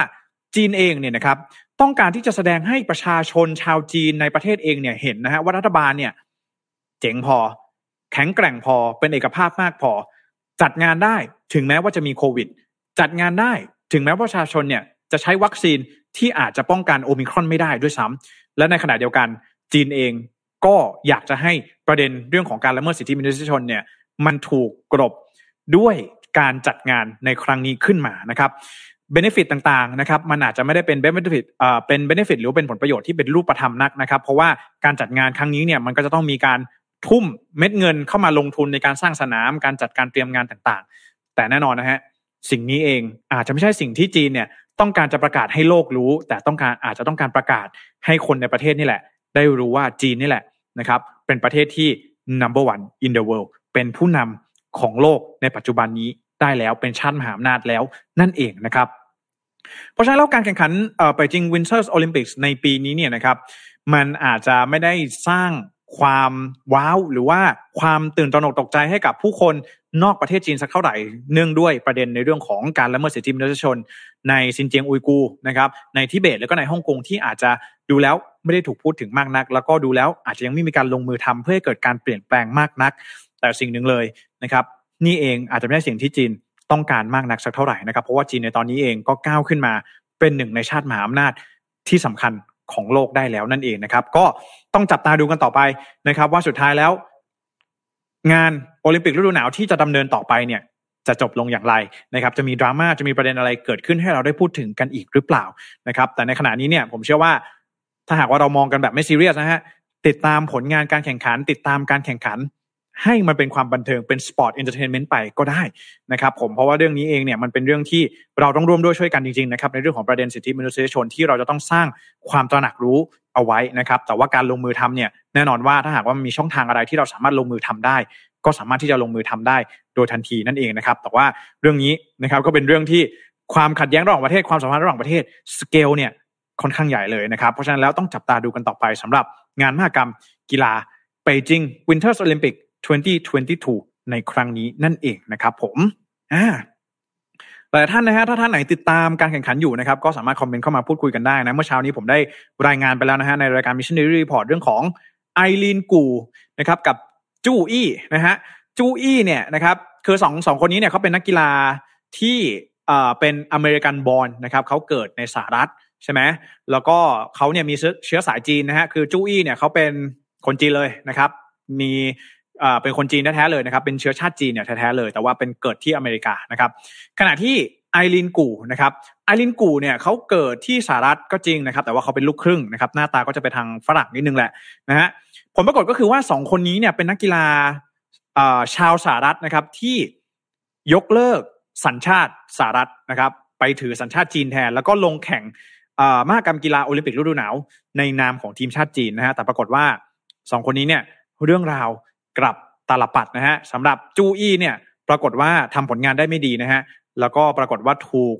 จีนเองเนี่ยนะครับต้องการที่จะแสดงให้ประชาชนชาวจีนในประเทศเองเนี่ยเห็นนะฮะว่ารัฐบาลเนี่ยเจ๋งพอ แข็งแกร่งพอเป็นเอกภาพมากพอ จัดงานได้ถึงแม้ว่าจะมีโควิด จัดงานได้ถึงแม้ว่าประชาชนเนี่ยจะใช้วัคซีนที่อาจจะป้องกันโอมิครอนไม่ได้ด้วยซ้ำและในขณะเดียวกันจีนเองก็อยากจะให้ประเด็นเรื่องของการละเมิดสิทธิมนุษยชนเนี่ยมันถูกกลบด้วย การจัดงานในครั้งนี้ขึ้นมานะครับ benefit ต่างๆนะครับมันอาจจะไม่ได้เป็น benefit อ่าเป็น benefit หรือเป็นผลประโยชน์ที่เป็นรูปธรรมนักนะครับ เพราะว่าการจัดงานครั้งนี้เนี่ยมันก็จะต้องมีการทุ่มเม็ดเงินเข้ามาลงทุนในการสร้างสนาม การจัดการเตรียมงานต่างๆ แต่แน่นอนนะฮะสิ่งนี้เองอาจจะไม่ใช่สิ่งที่จีนเนี่ยต้องการจะประกาศให้โลกรู้ แต่ต้องการอาจจะต้องการประกาศให้คนในประเทศนี่แหละ ได้รู้ว่าจีนนี่แหละนะครับเป็นประเทศที่ number one in the world เป็นผู้นำของโลกในปัจจุบันนี้ ได้แล้วเป็นชาติมหาอำนาจแล้วนั่นเองนะครับ เพราะฉะนั้นแล้วการแข่งขันไปจริง Winters Olympics ในปีนี้เนี่ยนะครับ มันอาจจะไม่ได้สร้างความว้าวหรือว่าความตื่นตระหนกตกใจให้กับผู้คนนอกประเทศจีนสักเท่าไหร่ เนื่องด้วยประเด็นในเรื่องของการละเมิดสิทธิมนุษยชน ในซินเจียงอุยกูนะครับในทิเบตแล้วก็ในฮ่องกงที่อาจจะดูแล้วไม่ได้ถูกพูดถึงมากนัก แล้วก็ดูแล้วอาจจะยังไม่มีการลงมือทำเพื่อให้เกิดการเปลี่ยนแปลงมากนัก แต่สิ่งหนึ่งเลยนะครับ นี่เองอาจจะไม่ใช่สิ่งที่จีนต้องการมากนักสักเท่าไหร่นะครับ เพราะว่าจีนในตอนนี้เองก็ก้าวขึ้นมาเป็นหนึ่งในชาติมหาอำนาจที่สำคัญของโลกได้แล้วนั่นเองนะครับ ก็ต้องจับตาดูกันต่อไปนะครับ ว่าสุดท้ายแล้ว งานโอลิมปิกฤดูหนาวที่จะดำเนินต่อไปเนี่ย จะจบลงอย่างไรนะครับ จะมีดราม่าจะมีประเด็นอะไรเกิดขึ้นให้เราได้พูดถึงกันอีกหรือเปล่านะครับ แต่ในขณะนี้เนี่ย ผมเชื่อว่า ถ้าหากว่าเรามองกันแบบไม่ซีเรียสนะฮะติดตามผลงานการแข่งขัน ติดตามการแข่งขัน ให้มันเป็นความบันเทิงเป็น sport entertainment ไปก็ได้นะครับผมเพราะว่าเรื่องนี้เองเนี่ยมันเป็นเรื่องที่เราต้องร่วมด้วยช่วยกันจริงๆนะครับในเรื่องของประเด็นสิทธิมนุษยชนที่เราจะต้องสร้างความตระหนักรู้เอาไว้นะครับ แต่ว่าการลงมือทำเนี่ยแน่นอนว่าถ้าหากว่ามีช่องทางอะไรที่เราสามารถลงมือทำได้ ก็สามารถที่จะลงมือทำได้โดยทันทีนั่นเองนะครับ แต่ว่าเรื่องนี้นะครับก็เป็นเรื่องที่ความขัดแย้งระหว่างประเทศความสัมพันธ์ระหว่างประเทศสเกลเนี่ยค่อนข้างใหญ่เลยนะครับ เพราะฉะนั้นแล้วต้องจับตาดูกันต่อไปสำหรับงานมหกรรมกีฬาเปจิงวินเทอร์โอลิมปิก 2022 ในครั้งนี้นั่นเองนะครับผมอ่าแต่ท่านนะฮะถ้าท่านไหนติดตามการแข่งขันอยู่นะครับก็สามารถคอมเมนต์เข้ามาพูดคุยกันได้นะ เมื่อเช้านี้ผมได้รายงานไปแล้วนะฮะในรายการ Mission Daily Report เรื่องของไอลีนกูนะครับกับจูอี้นะฮะจูอี้เนี่ยนะครับคือสองสองคนนี้เนี่ยเขาเป็นนักกีฬาที่เอ่อเป็น American born นะครับเขาเกิดในสหรัฐใช่ไหมแล้วก็เขาเนี่ยมีเชื้อสายจีนนะฮะคือจูอี้เนี่ยเขาเป็นคนจีนเลยนะครับ มี เป็นคนจีนแท้ๆเลยนะครับ เป็นเชื้อชาติจีนเนี่ยแท้ๆเลย แต่ว่าเป็นเกิดที่อเมริกานะครับ ขณะที่ไอรินกูนะครับไอรินกูเนี่ยเขาเกิดที่สหรัฐก็จริงนะครับ แต่ว่าเขาเป็นลูกครึ่งนะครับ หน้าตาก็จะไปทางฝรั่งนิดนึงแหละนะฮะผลปรากฏก็คือว่าสองคนนี้เนี่ยเป็นนักกีฬาชาวสหรัฐนะครับที่ยกเลิกสัญชาติสหรัฐนะครับ ไปถือสัญชาติจีนแทน แล้วก็ลงแข่งมหกรรมกีฬาโอลิมปิกฤดูหนาว ในนามของทีมชาติจีนนะฮะแต่ปรากฏว่าสองคนนี้เนี่ยเรื่องราว กลับตาลปัดนะฮะสำหรับจูอี้เนี่ยปรากฏว่าทำผลงานได้ไม่ดีนะฮะแล้วก็ปรากฏว่าถูก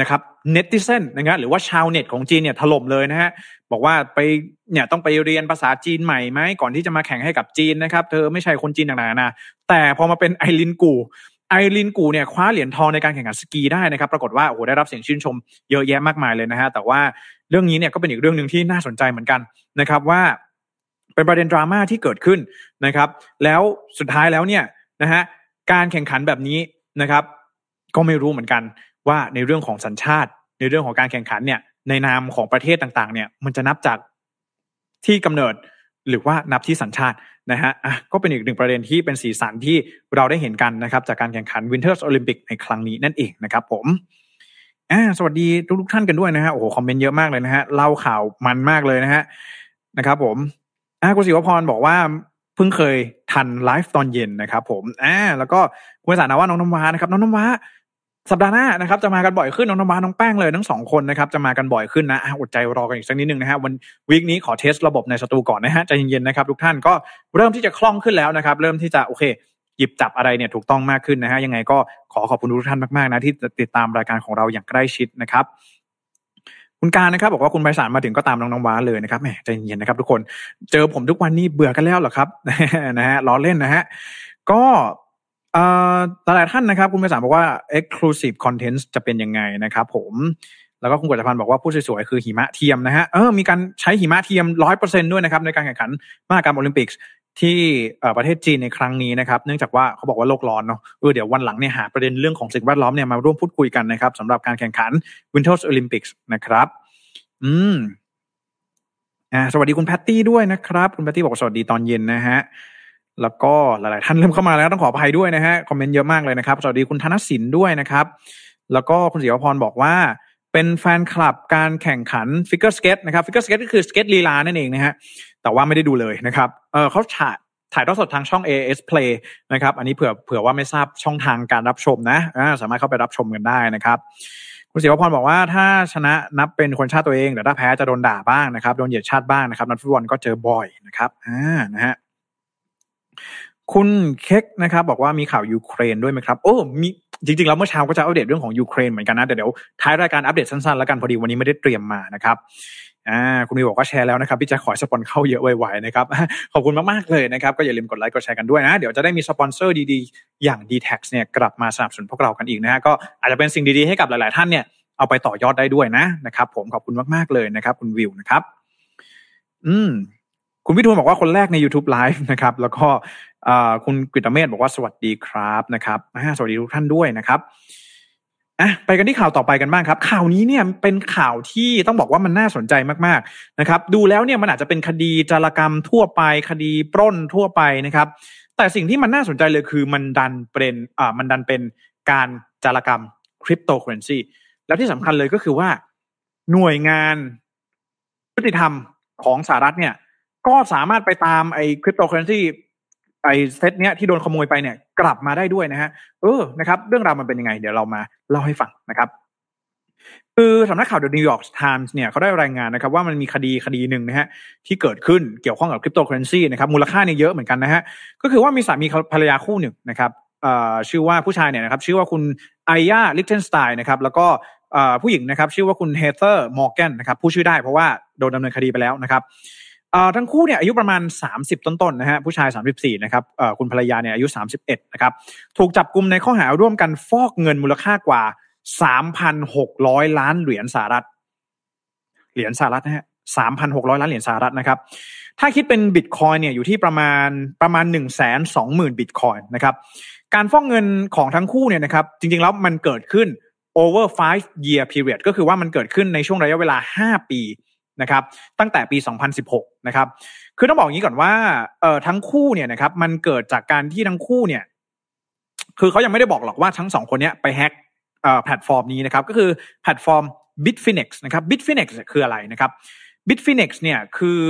นะครับเน็ติเซนนะครับหรือว่าชาวเน็ตของจีนเนี่ยถล่มเลยนะฮะบอกว่าไปเนี่ยต้องไปเรียนภาษาจีนใหม่ไหมก่อนที่จะมาแข่งให้กับจีนนะครับ เธอไม่ใช่คนจีนต่างๆนะแต่พอมาเป็นไอรินกูไอรินกูเนี่ยคว้าเหรียญทองในการแข่งขันสกีได้นะครับ ปรากฏว่าโอ้โหได้รับเสียงชื่นชมเยอะแยะมากมายเลยนะฮะแต่ว่าเรื่องนี้เนี่ยก็เป็นอีกเรื่องหนึ่งที่น่าสนใจเหมือนกันนะครับว่า เป็นประเด็นดราม่าที่เกิดขึ้นนะครับ แล้วสุดท้ายแล้วเนี่ยนะฮะการแข่งขันแบบนี้นะครับ ก็ไม่รู้เหมือนกันว่าในเรื่องของสัญชาติ ในเรื่องของการแข่งขันเนี่ย ในนามของประเทศต่างๆ เนี่ย มันจะนับจากที่กำเนิดหรือว่านับที่สัญชาตินะฮะอะก็เป็นอีกหนึ่งประเด็นที่เป็นสีสันที่เราได้เห็นกันนะครับ จากการแข่งขัน Winter Olympics ในครั้งนี้นั่นเองนะครับ ผมอ่าสวัสดีทุกๆท่านกันด้วยนะฮะโอ้โหคอมเมนต์เยอะมากเลยนะฮะเล่าข่าวมันมากเลยนะฮะนะครับ ผม อ่าคุณศิวพรบอกว่าเพิ่งเคยทันไลฟ์ตอนเย็นนะครับ ผมอ่าแล้วก็คุณสานาว่าน้องน้ำว้านะครับ น้องน้ำว้าสัปดาห์หน้านะครับจะมากันบ่อยขึ้นน้องน้ำว้าน้องแป้งเลยทั้งสองคนนะครับจะมากันบ่อยขึ้นนะอดใจรอกันอีกสักนิดนึงนะฮะวันวีคนี้ขอเทสระบบในสตูก่อนนะฮะใจเย็นๆนะครับทุกท่านก็เริ่มที่จะคล่องขึ้นแล้วนะครับ เริ่มที่จะโอเคหยิบจับอะไรเนี่ยถูกต้องมากขึ้นนะฮะยังไงก็ขอขอบคุณทุกท่านมากๆนะที่ติดตามรายการของเราอย่างใกล้ชิดนะครับ คุณการนะครับบอกว่าคุณไพศาลมาถึงก็ตามน้องน้องว้าเลยนะครับแหมใจเย็นนะครับทุกคนเจอผมทุกวันนี้เบื่อกันแล้วเหรอครับนะฮะล้อเล่นนะฮะก็หลายท่านนะครับ คุณไพศาลบอกว่า exclusive content จะเป็นยังไงนะครับผม แล้วก็คุณกฤษพันธ์บอกว่าผู้สวยๆคือหิมะเทียมนะฮะเออมีการใช้หิมะเทียมร้อยเปอร์เซ็นด้วยนะครับในการแข่งขันมหกรรมโอลิมปิกที่ประเทศจีนในครั้งนี้นะครับ เนื่องจากว่าเขาบอกว่าโลกร้อนเนาะเออเดี๋ยววันหลังเนี่ยหาประเด็นเรื่องของสิ่งแวดล้อมเนี่ยมาร่วมพูดคุยกันนะครับสำหรับการแข่งขัน Winter Olympics นะครับ อืมอ่าสวัสดีคุณแพตตี้ด้วยนะครับ คุณแพตตี้บอกสวัสดีตอนเย็นนะฮะแล้วก็หลาย ๆ ท่านเริ่มเข้ามาแล้วต้องขออภัยด้วยนะฮะคอมเมนต์เยอะมากเลยนะครับ สวัสดีคุณธนสินด้วยนะครับ แล้วก็คุณศิวพรบอกว่า เป็นแฟนคลับการแข่งขัน figure skate นะครับ figure skate ก็คือสเก็ตลีลานั่นเองนะฮะแต่ว่าไม่ได้ดูเลยนะครับเออเขาถ่ายถ่ายทอดสดทางช่อง AS Play นะครับ อันนี้เผื่อเผื่อว่าไม่ทราบช่องทางการรับชมนะสามารถเข้าไปรับชมกันได้นะครับคุณศิวพรบอกว่าถ้าชนะนับเป็นคนชาติตัวเองแต่ถ้าแพ้จะโดนด่าบ้างนะครับโดนเหยียดชาติบ้างนะครับนักฟุตบอลก็เจอบ่อยนะครับอ่านะฮะคุณเค้กนะครับ บอกว่ามีข่าวยูเครนด้วยไหมครับ โอ้มี จริงๆ แล้วเมื่อเช้าก็จะอัปเดตเรื่องของยูเครนเหมือนกันนะ แต่เดี๋ยวท้ายรายการอัปเดตสั้นๆ แล้วกันพอดีวันนี้ไม่ได้เตรียมมานะครับอ่าคุณมีบอกว่าแชร์แล้วนะครับพี่จะขอสปอนเข้าเยอะไวๆนะครับขอบคุณมากๆเลยนะครับ ก็อย่าลืมกดไลค์กดแชร์กันด้วยนะ เดี๋ยวจะได้มีสปอนเซอร์ดีๆ อย่าง d t แท็เนี่ยกลับมาสนับสนุนพวกเรากันอีกนะฮะก็อาจจะเป็นสิ่งดีๆให้กับหลายๆท่านเนี่ยเอาไปต่อยอดได้ด้วยนะนะครับผมขอบคุณมากๆเลยนะครับ คุณวิวนะครับ อืมคุณวิทูลบอกว่าคนแรกใน YouTube Live นะครับ แล้วก็ คุณกฤตเมธบอกว่าสวัสดีครับนะครับสวัสดีทุกท่านด้วยนะครับอะไปกันที่ข่าวต่อไปกันบ้างครับ ข่าวนี้เนี่ยเป็นข่าวที่ต้องบอกว่ามันน่าสนใจมากๆนะครับ ดูแล้วเนี่ยมันอาจจะเป็นคดีจารกรรมทั่วไป คดีปล้นทั่วไปนะครับ แต่สิ่งที่มันน่าสนใจเลยคือมันดันเป็นอ่ามันดันเป็นการจารกรรมคริปโตเคอเรนซีแล้วที่สำคัญเลยก็คือว่าหน่วยงานยุติธรรมของสหรัฐเนี่ย ก็สามารถไปตามไอ้คริปโตเคอเรนซี ไอ้เซตเนี้ยที่โดนขโมยไปเนี่ยกลับมาได้ด้วยนะฮะเออนะครับเรื่องราวมันเป็นยังไง เดี๋ยวเรามาเล่าให้ฟังนะครับคือสำนักข่าว The New York Times เนี่ยเขาได้รายงานนะครับว่ามันมีคดีคดีหนึ่งนะฮะที่เกิดขึ้นเกี่ยวข้องกับคริปโตเคอเรนซีนะครับมูลค่าเนี่ยเยอะเหมือนกันนะฮะก็คือว่ามีสามีภรรยาคู่หนึ่งนะครับชื่อว่าผู้ชายเนี่ยนะครับชื่อว่าคุณไอยาลิกเทนสไตน์นะครับแล้วก็ผู้หญิงนะครับชื่อว่าคุณเฮเธอร์มอร์แกนนะครับผู้ชื่อได้เพราะว่าโดนดำเนินคดีไปแล้วนะครับ ทั้งคู่เนี่ยอายุประมาณ 30 ต้นๆนะฮะผู้ชาย 34 นะครับคุณภรรยาเนี่ยอายุ 31 นะครับถูกจับกลุ่มในข้อหาร่วมกันฟอกเงินมูลค่ากว่า 3,600 ล้านเหรียญสหรัฐ เหรียญสหรัฐนะฮะ3,600 ล้านเหรียญสหรัฐนะครับ ถ้าคิดเป็นบิตคอยเนี่ยอยู่ที่ประมาณประมาณ 1 2 0 0 0 0 บิตคอยนะครับ การฟองเงินของทั้งคู่เนี่ยนะครับ จริงๆแล้วมันเกิดขึ้น over five year period ก็คือว่ามันเกิดขึ้นในช่วงระยะเวลา 5 ปี นะครับตั้งแต่ปี 2016 นะครับคือต้องบอกอย่างนี้ก่อนว่าเอ่อทั้งคู่เนี่ยนะครับมันเกิดจากการที่ทั้งคู่เนี่ยคือเขายังไม่ได้บอกหรอกว่าทั้งสองคนนี้ไปแฮ็กเอ่อแพลตฟอร์มนี้นะครับก็คือแพลตฟอร์ม Bitfinex นะครับ Bitfinex คืออะไรนะครับ Bitfinex เนี่ยคือ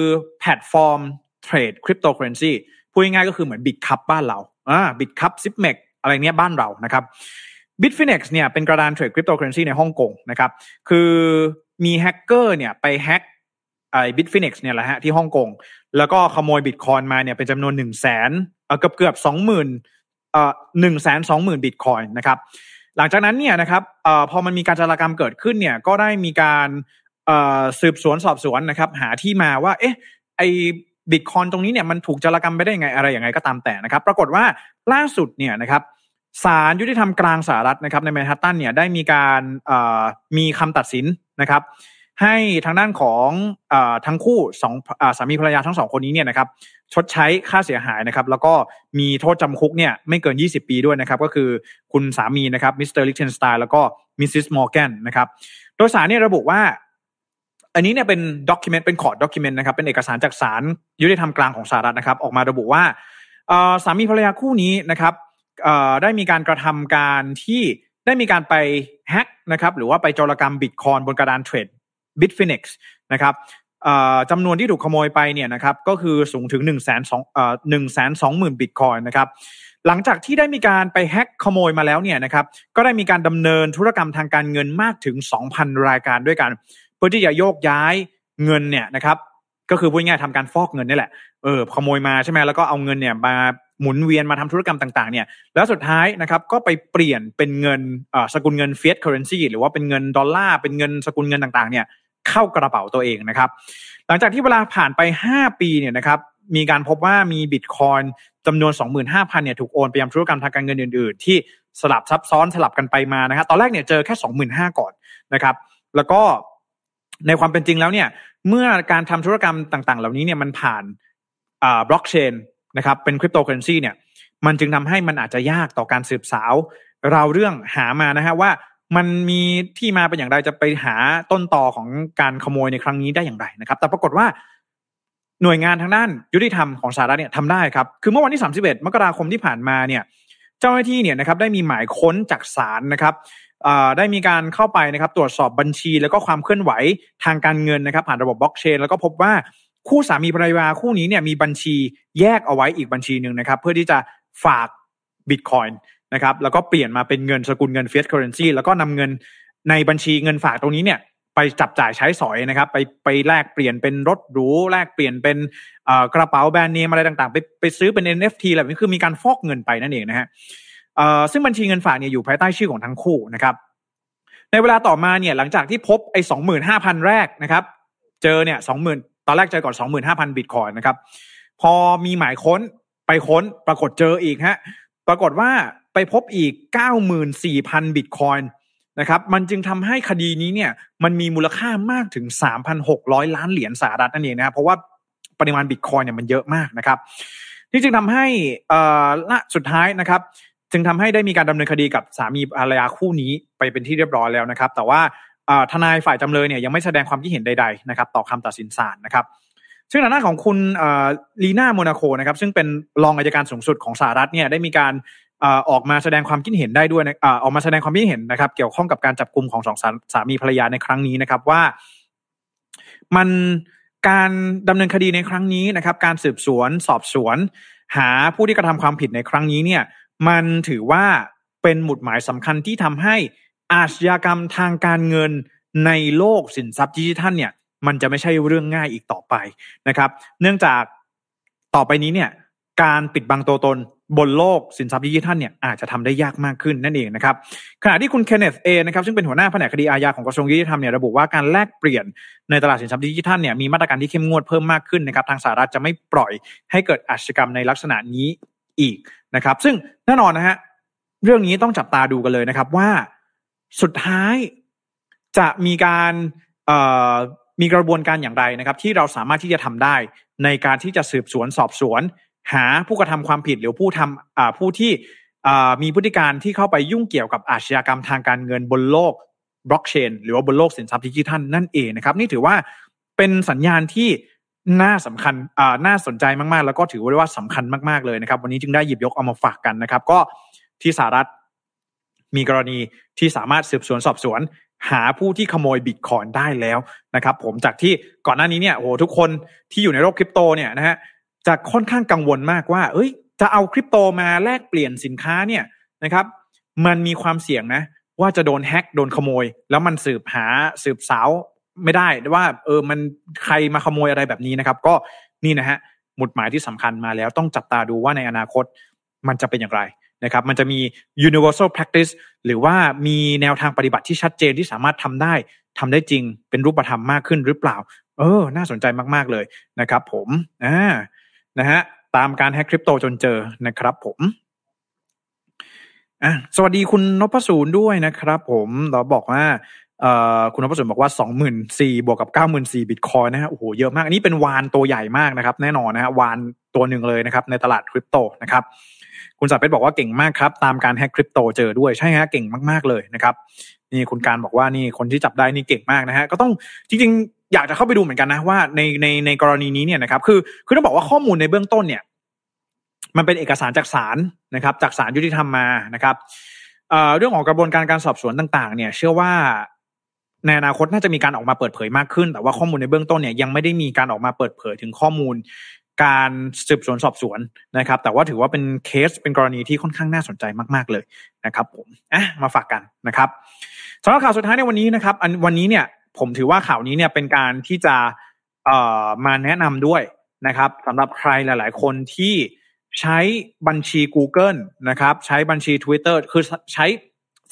แพลตฟอร์มเทรดคริปโตเคอเรนซีพูดง่ายๆก็คือเหมือน Bitcup บ้านเราอ่า Bitkub Zipmex อะไรเนี้ยบ้านเรานะครับ Bitfinex เนี่ยเป็นกระดานเทรดคริปโตเคอเรนซีในฮ่องกงนะครับ คือมีแฮกเกอร์เนี่ยไปแฮก ไอ้ Bitfinex เนี่ยแหละฮะที่ฮ่องกง แล้วก็ขโมยบิตคอยมาเนี่ยเป็นจำนวนหนึ่งแสนเกือบเกือบสองหมื่นเอ่อหนึ่งแสนสองหมื่นบิตคอยนะครับหลังจากนั้นเนี่ยนะครับเอ่อพอมันมีการจารกรรมเกิดขึ้นเนี่ยก็ได้มีการเอ่อสืบสวนสอบสวนนะครับหาที่มาว่าเอ๊ะไอบิตคอยตรงนี้เนี่ยมันถูกจารกรรมไปได้ยังไงอะไรอย่างไงก็ตามแต่นะครับ ปรากฏว่าล่าสุดเนี่ยนะครับศาลยุติธรรมกลางสหรัฐนะครับในแมนฮัตตันเนี่ยได้มีการมีคำตัดสินนะครับ ให้ทางด้านของอทั้งคู่สองอสามีภรรยาทั้งสองคนนี้เนี่ยนะครับชดใช้ค่าเสียหายนะครับ แล้วก็มีโทษจำคุกเนี่ยไม่เกิน 20 ปีด้วยนะครับ ก็คือคุณสามีนะครับมิสเตอร์ลิกเทนสไตน์แล้วก็ Missis มอร์แกนนะครับโดยศาลเนี่ยระบุว่า อันนี้เนี่ยเป็น document เป็น court document นะครับ เป็นเอกสารจากศาลยุติธรรมกลางของสหรัฐนะครับ ออกมาระบุว่าสามีภรรยาคู่นี้นะครับได้มีการกระทำการที่ได้มีการไปแฮกนะครับหรือว่าไปโจรกรรมบิตคอยบนกระดานเทรด Bitfinex นะครับจำนวนที่ถูกขโมยไปเนี่ยนะครับก็คือสูงถึง1นึ่งแสนสองหนึ่งแสนสองหมื่นบิตคอยนะครับหลังจากที่ได้มีการไปแฮ็กขโมยมาแล้วเนี่ยนะครับก็ได้มีการดำเนินธุรกรรมทางการเงินมากถึง 2,000 รายการด้วยกัน เพื่อที่จะโยกย้ายเงินเนี่ยนะครับก็คือพูดง่ายๆทำการฟอกเงินนี่แหละเออขโมยมาใช่ไหมแล้วก็เอาเงินเนี่ยมาหมุนเวียนมาทำธุรกรรมต่างๆเนี่ยแล้วสุดท้ายนะครับก็ไปเปลี่ยนเป็นเงินสกุลเงิน fiat currency หรือว่าเป็นเงินดอลลาร์เป็นเงินสกุลเงินต่างๆเนี่ย เข้ากระเป๋าตัวเองนะครับ หลังจากที่เวลาผ่านไป 5 ปีเนี่ยนะครับมีการพบว่ามีบิตคอยจำนวน 25,000เนี่ยถูกโอนไปยังธุรกรรมทางการเงินอื่น ๆ ที่สลับซับซ้อนสลับกันไปมานะครับตอนแรกเนี่ยเจอแค่ 25,000 ก่อนนะครับ แล้วก็ในความเป็นจริงแล้วเนี่ย เมื่อการทำธุรกรรมต่างๆ เหล่านี้เนี่ยมันผ่านอ่าบล็อกเชนนะครับเป็นคริปโตเคอเรนซีเนี่ยมันจึงทำให้มันอาจจะยากต่อการสืบสาว เราเรื่องหามานะฮะว่า มันมีที่มาเป็นอย่างไรจะไปหาต้นต่อของการขโมยในครั้งนี้ได้อย่างไรนะครับ แต่ปรากฏว่าหน่วยงานทางด้านยุติธรรมของสหรัฐเนี่ยทำได้ครับ คือเมื่อวันที่ 31 มกราคมที่ผ่านมาเนี่ย เจ้าหน้าที่เนี่ยนะครับได้มีหมายค้นจากศาลนะครับได้มีการเข้าไปนะครับ ตรวจสอบบัญชี แล้วก็ความเคลื่อนไหวทางการเงินนะครับ ผ่านระบบบล็อกเชน แล้วก็พบว่าคู่สามีภรรยาคู่นี้เนี่ยมีบัญชีแยกเอาไว้อีกบัญชีหนึ่งนะครับ เพื่อที่จะฝากบิตคอย นะครับแล้วก็เปลี่ยนมาเป็นเงินสกุลเงิน fiat currency แล้วก็นำเงินในบัญชีเงินฝากตรงนี้เนี่ยไปจับจ่ายใช้สอยนะครับ ไปไปแลกเปลี่ยนเป็นรถหรูแลกเปลี่ยนเป็นกระเป๋าแบรนด์เนมอะไรต่างๆ ไปไปซื้อเป็น NFT อะไรนี้คือมีการฟอกเงินไปนั่นเองนะฮะซึ่งบัญชีเงินฝากเนี่ยอยู่ภายใต้ชื่อของทั้งคู่นะครับ ในเวลาต่อมาเนี่ยหลังจากที่พบไอ้สองหมื่นห้าพันแรกนะครับ เจอเนี่ยสองหมื่นตอนแรกเจอก่อนสองหมื่นห้าพันบิตคอยนะครับ พอมีหมายค้นไปค้นปรากฏเจออีกฮะปรากฏว่า ไปพบอีกเก้าหมื่นสี่พันบิตคอยน์นะครับมันจึงทำให้คดีนี้เนี่ยมันมีมูลค่ามากถึง 3,600 ล้านเหรียญสหรัฐนั่นเองนะครับเพราะว่าปริมาณบิตคอยเนี่ยมันเยอะมากนะครับนี่จึงทำให้อ่ละสุดท้ายนะครับ จึงทำให้ได้มีการดำเนินคดีกับสามีภรรยาคู่นี้ไปเป็นที่เรียบร้อยแล้วนะครับ แต่ว่าทนายฝ่ายจำเลยเนี่ยยังไม่แสดงความคิดเห็นใดๆนะครับต่อคำตัดสินศาลนะครับ ซึ่งทางด้านของคุณลีน่าโมนาโคนะครับซึ่งเป็นรองอัยการสูงสุดของสหรัฐเนี่ยได้มีการ ออกมาแสดงความคิดเห็นได้ด้วยออกมาแสดงความคิดเห็นนะครับ เกี่ยวข้องกับการจับกลุ่มของสองสามีภรรยาในครั้งนี้นะครับว่ามันการดำเนินคดีในครั้งนี้นะครับ การสืบสวนสอบสวน หาผู้ที่กระทำความผิดในครั้งนี้เนี่ย มันถือว่าเป็นหมุดหมายสำคัญที่ทำให้อาชญากรรมทางการเงินในโลกสินทรัพย์ดิจิทัลเนี่ย มันจะไม่ใช่เรื่องง่ายอีกต่อไปนะครับ เนื่องจากต่อไปนี้เนี่ย การปิดบังตัวตนบนโลกสินทรัพย์ดิจิทัลเนี่ยอาจจะทำได้ยากมากขึ้นนั่นเองนะครับขณะที่คุณเคนเนธเอนะครับซึ่งเป็นหัวหน้าแผนกคดีอาญาของกระทรวงยุติธรรมเนี่ยระบุว่าการแลกเปลี่ยนในตลาดสินทรัพย์ดิจิทัลเนี่ยมีมาตรการที่เข้มงวดเพิ่มมากขึ้นนะครับทางสหรัฐจะไม่ปล่อยให้เกิดอาชญากรรมในลักษณะนี้อีกนะครับ ซึ่งแน่นอนนะฮะเรื่องนี้ต้องจับตาดูกันเลยนะครับว่าสุดท้ายจะมีการมีกระบวนการอย่างไรนะครับ ที่เราสามารถที่จะทำได้ในการที่จะสืบสวนสอบสวน หาผู้กระทำความผิดหรือผู้ทำผู้ที่มีพฤติการที่เข้าไปยุ่งเกี่ยวกับอาชญากรรมทางการเงินบนโลกบล็อกเชนหรือว่าบนโลกสินทรัพย์ดิจิทัลนั่นเองนะครับ นี่ถือว่าเป็นสัญญาณที่น่าสำคัญน่าสนใจมากๆ แล้วก็ถือว่าสำคัญมากๆเลยนะครับ วันนี้จึงได้หยิบยกเอามาฝากกันนะครับ ก็ที่สหรัฐมีกรณีที่สามารถสืบสวนสอบสวน หาผู้ที่ขโมยบิตคอยได้แล้วนะครับ ผมจากที่ก่อนหน้านี้เนี่ยโอ้โหทุกคนที่อยู่ในโลกคริปโตเนี่ยนะฮะ จะค่อนข้างกังวลมากว่า เอ้ย จะเอาคริปโตมาแลกเปลี่ยนสินค้าเนี่ยนะครับ มันมีความเสี่ยงนะ ว่าจะโดนแฮ็กโดนขโมย แล้วมันสืบหาสืบสาวไม่ได้ว่า เออมันใครมาขโมยอะไรแบบนี้นะครับ ก็นี่นะฮะหมุดหมายที่สำคัญมาแล้วต้องจับตาดูว่าในอนาคตมันจะเป็นอย่างไรนะครับ มันจะมี universal practice หรือว่ามีแนวทางปฏิบัติที่ชัดเจนที่สามารถทำได้ทำได้จริงเป็นรูปธรรมมากขึ้นหรือเปล่า เออ น่าสนใจมาก ๆ เลยนะครับ ผมอ่า นะฮะตามการแฮกคริปโตจนเจอนะครับผมอะสวัสดีคุณนพสูรด้วยนะครับผมเราบอกว่าเอ่อคุณนพสูรบอกว่าสองหมื่นสี่บวกกับเก้าหมื่นสี่บิตคอยนะฮะโอ้โหเยอะมาก อันนี้เป็นวานตัวใหญ่มากนะครับ แน่นอนนะฮะวานตัวหนึ่งเลยนะครับ ในตลาดคริปโตนะครับคุณสัตว์เพชรบอกว่าเก่งมากครับ ตามการแฮกคริปโตเจอด้วยใช่ฮะเก่งมาก ๆ เลยนะครับ นี่คุณการบอกว่านี่คนที่จับได้นี่เก่งมากนะฮะก็ต้องจริง อยากจะเข้าไปดูเหมือนกันนะว่าในในในกรณีนี้เนี่ยนะครับ คือคือต้องบอกว่าข้อมูลในเบื้องต้นเนี่ย มันเป็นเอกสารจากศาลนะครับ จากศาลยุติธรรมมานะครับเรื่องของกระบวนการการสอบสวนต่าง ๆ เนี่ย เชื่อว่าในอนาคตน่าจะมีการออกมาเปิดเผยมากขึ้น แต่ว่าข้อมูลในเบื้องต้นเนี่ยยังไม่ได้มีการออกมาเปิดเผยถึงข้อมูลการสืบสวนสอบสวนนะครับ แต่ว่าถือว่าเป็นเคสเป็นกรณีที่ค่อนข้างน่าสนใจมาก ๆเลยนะครับ ผมอะมาฝากกันนะครับสำหรับข่าวสุดท้ายในวันนี้นะครับ อันวันนี้เนี่ย ผมถือว่าข่าวนี้เนี่ยเป็นการที่จะเอ่อมาแนะนำด้วยนะครับสำหรับใครหลาย ๆ คนที่ใช้บัญชี Google นะครับ ใช้บัญชี Twitter คือใช้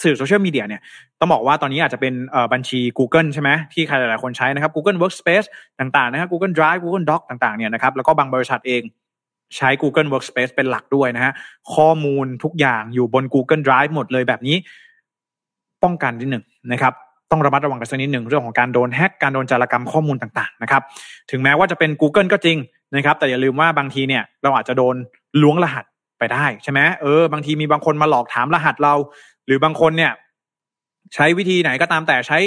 สื่อโซเชียลมีเดียเนี่ยต้องบอกว่าตอนนี้อาจจะเป็นบัญชี Google ใช่ไหมที่ใครหลาย ๆ คนใช้นะครับ Google Workspace ต่าง ๆ นะครับ Google Drive Google Doc ต่าง ๆ เนี่ยนะครับแล้วก็บางบริษัทเองใช้ Google Workspace เป็นหลักด้วยนะฮะข้อมูลทุกอย่างอยู่บน Google Drive หมดเลยแบบนี้ ป้องกันที่หนึ่งนะครับ ต้องระมัดระวังกันสักนิดหนึ่งเรื่องของการโดนแฮกการโดนจารกรรมข้อมูลต่างๆนะครับถึงแม้ว่าจะเป็น Google ก็จริงนะครับแต่อย่าลืมว่าบางทีเนี่ยเราอาจจะโดนล้วงรหัสไปได้ใช่ไหมเออบางทีมีบางคนมาหลอกถามรหัสเรา หรือบางคนเนี่ย ใช้วิธีไหนก็ตามแต่ใช้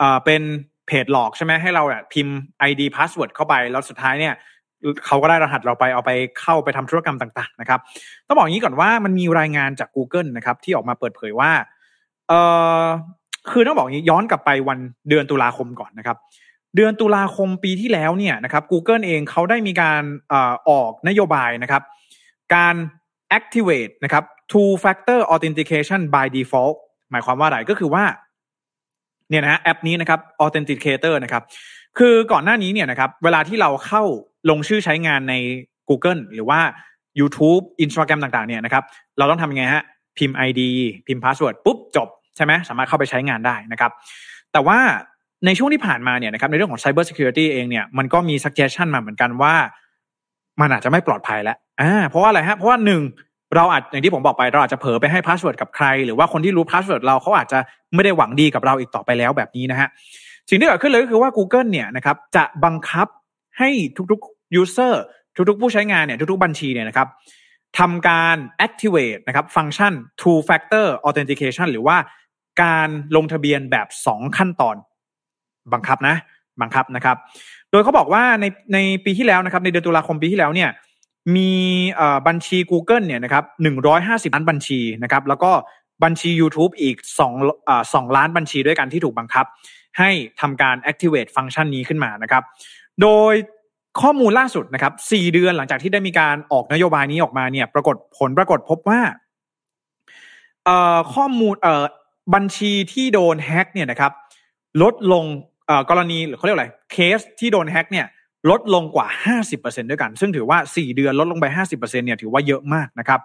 อ่าเป็นเพจหลอกใช่ไหมให้เราเนี่ยพิมพ์ ID password เข้าไปแล้วสุดท้ายเนี่ยเขาก็ได้รหัสเราไปเอาไปเข้าไปทำธุรกรรมต่าง ๆ นะครับ ต้องบอกอย่างนี้ก่อนว่ามันมีรายงานจาก Google นะครับ ที่ออกมาเปิดเผยว่าเอ่อ คือต้องบอกอย่างนี้ย้อนกลับไปวันเดือนตุลาคมก่อนนะครับ เดือนตุลาคมปีที่แล้วเนี่ยนะครับ Google เองเขาได้มีการออกนโยบายนะครับ การ activate นะครับ two factor authentication by default หมายความว่าอะไรก็คือว่าเนี่ยนะฮะแอปนี้นะครับ Authenticator นะครับ คือก่อนหน้านี้เนี่ยนะครับ เวลาที่เราเข้าลงชื่อใช้งานใน Google หรือว่า YouTube Instagram ต่างๆ เนี่ยนะครับ เราต้องทำยังไงฮะ พิมพ์ ID พิมพ์ password ปุ๊บจบ ใช่ไหมสามารถเข้าไปใช้งานได้นะครับ แต่ว่าในช่วงที่ผ่านมาเนี่ยนะครับในเรื่องของ Cyber Security เองเนี่ยมันก็มี suggestion มาเหมือนกันว่ามันอาจจะไม่ปลอดภัยแล้วอ่าเพราะว่าอะไรฮะเพราะว่าหนึ่งเราอาจอย่างที่ผมบอกไปเราอาจจะเผลอไปให้ password กับใคร หรือว่าคนที่รู้ password เราเขาอาจจะไม่ได้หวังดีกับเราอีกต่อไปแล้วแบบนี้นะฮะสิ่งที่เกิดขึ้นเลยก็คือว่า Google เนี่ยนะครับจะบังคับให้ทุกๆ user ทุกๆ ผู้ใช้งานเนี่ยทุกๆ บัญชีเนี่ยนะครับทำการ activate นะครับฟังก์ชัน two factor authentication หรือว่า การลงทะเบียนแบบ 2 ขั้นตอน บังคับนะ บังคับนะครับ โดยเขาบอกว่าในในปีที่แล้วนะครับ ในเดือนตุลาคมปีที่แล้วเนี่ยมีบัญชี Google เนี่ยนะครับหนึ่งร้อยห้าสิบล้านบัญชีนะครับ แล้วก็บัญชี YouTube อีกสองสองล้านบัญชีด้วยกันที่ถูกบังคับ ให้ทำการ activate ฟังก์ชันนี้ขึ้นมานะครับ โดยข้อมูลล่าสุดนะครับสี่เดือนหลังจากที่ได้มีการออกนโยบายนี้ออกมาเนี่ย ปรากฏผลปรากฏพบว่าข้อมูล บัญชีที่โดนแฮ็กเนี่ยนะครับลดลงกรณีหรือเขาเรียกอะไรเคสที่โดนแฮ็กเนี่ยลดลงกว่า 50%ด้วยกัน ซึ่งถือว่า 4 เดือนลดลงไป 50%เนี่ยถือว่าเยอะมากนะครับ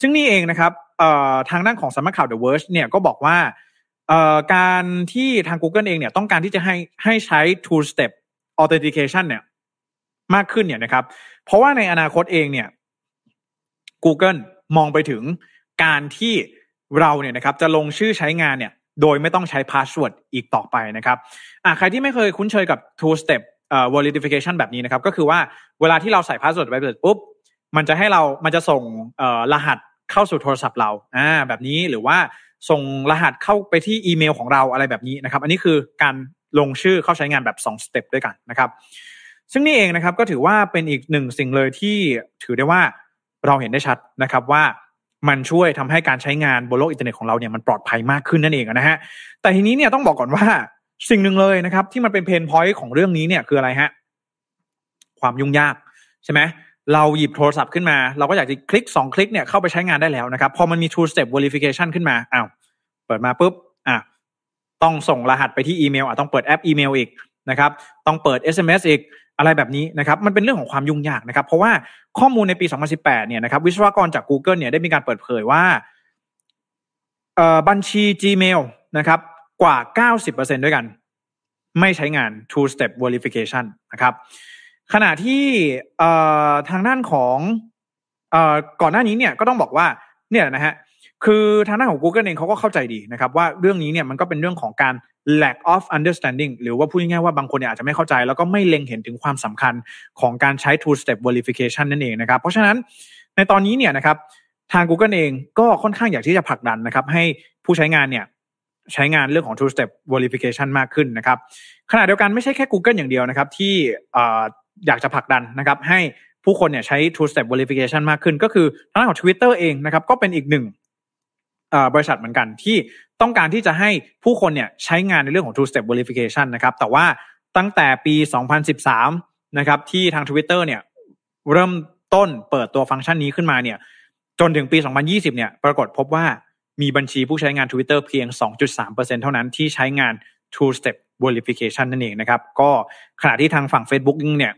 ซึ่งนี่เองนะครับทางด้านของสำนักข่าว The Verge เนี่ยก็บอกว่าการที่ทาง Google เองเนี่ยต้องการที่จะให้ให้ใช้ two step authentication เนี่ยมากขึ้นเนี่ยนะครับ เพราะว่าในอนาคตเองเนี่ย Google มองไปถึงการที่ เราเนี่ยนะครับจะลงชื่อใช้งานเนี่ยโดยไม่ต้องใช้ password อีกต่อไปนะครับอ่าใครที่ไม่เคยคุ้นเคยกับ two step validification แบบนี้นะครับ ก็คือว่าเวลาที่เราใส่ password ไปเสร็จปุ๊บมันจะให้เรา มันจะส่งรหัสเข้าสู่โทรศัพท์เราอ่าแบบนี้หรือว่าส่งรหัสเข้าไปที่อีเมลของเราอะไรแบบนี้นะครับ อันนี้คือการลงชื่อเข้าใช้งานแบบ2 step ด้วยกันนะครับ ซึ่งนี่เองนะครับก็ถือว่าเป็นอีกหนึ่งสิ่งเลยที่ถือได้ว่าเราเห็นได้ชัดนะครับว่า มันช่วยทำให้การใช้งานบนโลกอินเทอร์เน็ตของเราเนี่ยมันปลอดภัยมากขึ้นนั่นเองนะฮะแต่ทีนี้เนี่ยต้องบอกก่อนว่าสิ่งหนึ่งเลยนะครับ ที่มันเป็น pain point ของเรื่องนี้เนี่ยคืออะไรฮะความยุ่งยากใช่ไหมเราหยิบโทรศัพท์ขึ้นมา เราก็อยากจะคลิกสองคลิกเนี่ยเข้าไปใช้งานได้แล้วนะครับ พอมันมี two step verification ขึ้นมาอ้าวเปิดมาปุ๊บอะต้องส่งรหัสไปที่อีเมลอะต้องเปิดแอปอีเมลอีกนะครับ ต้องเปิด SMS อีก อะไรแบบนี้นะครับมันเป็นเรื่องของความยุ่งยากนะครับเพราะว่าข้อมูลในปี 2018 เนี่ยนะครับวิศวกรจาก Google เนี่ยได้มีการเปิดเผยว่าบัญชี Gmail นะครับกว่า 90%ด้วยกัน ไม่ใช้งาน two step verification นะครับขณะที่ทางด้านของก่อนหน้านี้เนี่ยก็ต้องบอกว่าเนี่ยนะฮะคือทางด้านของ Google เองเขาก็เข้าใจดีนะครับ ว่าเรื่องนี้เนี่ยมันก็เป็นเรื่องของการ lack of understanding หรือว่าพูดง่ายๆว่าบางคนอาจจะไม่เข้าใจ แล้วก็ไม่เล็งเห็นถึงความสำคัญของการใช้ two step verification นั่นเองนะครับ เพราะฉะนั้นในตอนนี้เนี่ยนะครับทาง Google เองก็ค่อนข้างอยากที่จะผลักดันนะครับ ให้ผู้ใช้งานเนี่ยใช้งานเรื่องของ two step verification มากขึ้นนะครับขณะเดียวกันไม่ใช่แค่ Google อย่างเดียวนะครับ ที่อยากจะผลักดันนะครับให้ผู้คนเนี่ยใช้ two step verification มากขึ้น ก็คือทางด้านของ Twitter เองนะครับก็เป็นอีกหนึ่ง บริษัทเหมือนกันที่ต้องการที่จะให้ผู้คนเนี่ยใช้งานในเรื่องของ two step verification นะครับ แต่ว่าตั้งแต่ปี 2013 นะครับ ที่ทาง Twitter เนี่ยเริ่มต้นเปิดตัวฟังก์ชันนี้ขึ้นมาเนี่ย จนถึงปี 2020 เนี่ย ปรากฏพบว่ามีบัญชีผู้ใช้งาน Twitter เพียง 2.3%เท่านั้นที่ใช้งาน two step verification นั่นเองนะครับ ก็ขณะที่ทางฝั่ง Facebook เนี่ย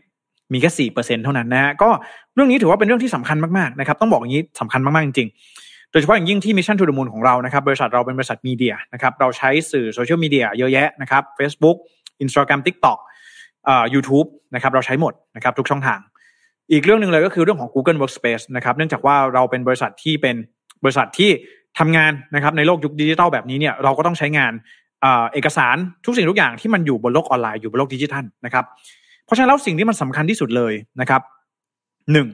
มีแค่สี่เปอร์เซ็นเท่านั้นนะฮะก็เรื่องนี้ถือว่าเป็นเรื่องที่สำคัญมากๆนะครับ ต้องบอกอย่างนี้สำคัญมากๆจริงๆ โดยเฉพาะอย่างยิ่งที่ Mission to the Moon ของเรานะครับบริษัทเราเป็นบริษัทมีเดียนะครับเราใช้สื่อโซเชียลมีเดียเยอะแยะนะครับ Facebook Instagram TikTok อ่า YouTube นะครับเราใช้หมดนะครับทุกช่องทาง อีกเรื่องหนึ่งเลยก็คือเรื่องของ Google Workspace นะครับเนื่องจากว่าเราเป็นบริษัทที่เป็นบริษัทที่ทำงานนะครับในโลกยุคดิจิทัลแบบนี้เนี่ยเราก็ต้องใช้งานเอกสารทุกสิ่งทุกอย่างที่มันอยู่บนโลกออนไลน์อยู่บนโลกดิจิทัลนะครับเพราะฉะนั้นแล้วสิ่งที่มันสำคัญที่สุดเลยนะครับหนึ่ง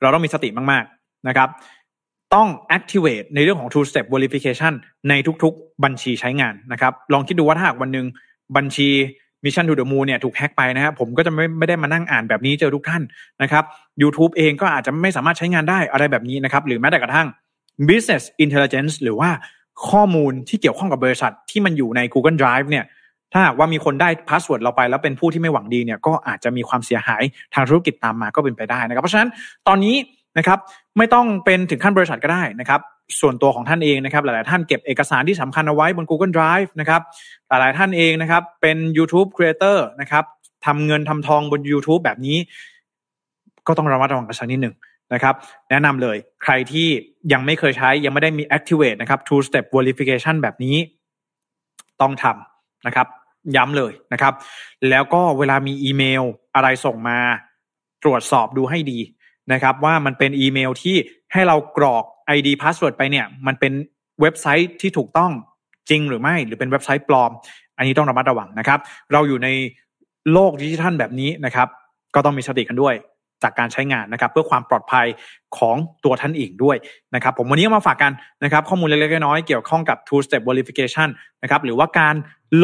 เราต้องมีสติมากๆนะครับ ต้อง activate ในเรื่องของ two step verification ในทุกๆ บัญชีใช้งานนะครับ ลองคิดดูว่าถ้าหากวันหนึ่งบัญชี Mission to the Moon เนี่ยถูกแฮ็กไปนะครับผมก็จะไม่ไม่ได้มานั่งอ่านแบบนี้เจอทุกท่านนะครับ YouTube เองก็อาจจะไม่สามารถใช้งานได้อะไรแบบนี้นะครับ หรือแม้แต่กระทั่ง business intelligence หรือว่าข้อมูลที่เกี่ยวข้องกับบริษัทที่มันอยู่ใน Google Drive เนี่ยถ้าหากว่ามีคนได้ password เราไปแล้วเป็นผู้ที่ไม่หวังดีเนี่ยก็อาจจะมีความเสียหายทางธุรกิจตามมาก็เป็นไปได้นะครับ เพราะฉะนั้นตอนนี้ นะครับไม่ต้องเป็นถึงขั้นบริษัทก็ได้นะครับส่วนตัวของท่านเองนะครับหลาย ๆ ท่านเก็บเอกสารที่สำคัญเอาไว้บน Google Drive นะครับหลาย ๆ ท่านเองนะครับเป็น YouTube Creator นะครับทำเงินทำทองบน YouTube แบบนี้ ก็ต้องระมัดระวังกันสักนิดหนึ่งนะครับแนะนำเลยใครที่ยังไม่เคยใช้ยังไม่ได้มี activate นะครับ two step verification แบบนี้ ต้องทำนะครับ ย้ำเลยนะครับ แล้วก็เวลามีอีเมลอะไรส่งมา ตรวจสอบดูให้ดี นะครับว่ามันเป็นอีเมลที่ให้เรากรอก ID password ไปเนี่ย มันเป็นเว็บไซต์ที่ถูกต้องจริงหรือไม่ หรือเป็นเว็บไซต์ปลอม อันนี้ต้องระมัดระวังนะครับ เราอยู่ในโลกดิจิทัลแบบนี้นะครับ ก็ต้องมีสติกันด้วยจากการใช้งานนะครับ เพื่อความปลอดภัยของตัวท่านเองด้วยนะครับ ผมวันนี้มาฝากกันนะครับ ข้อมูลเล็กๆน้อยๆเกี่ยวข้องกับ two step verification นะครับหรือว่าการ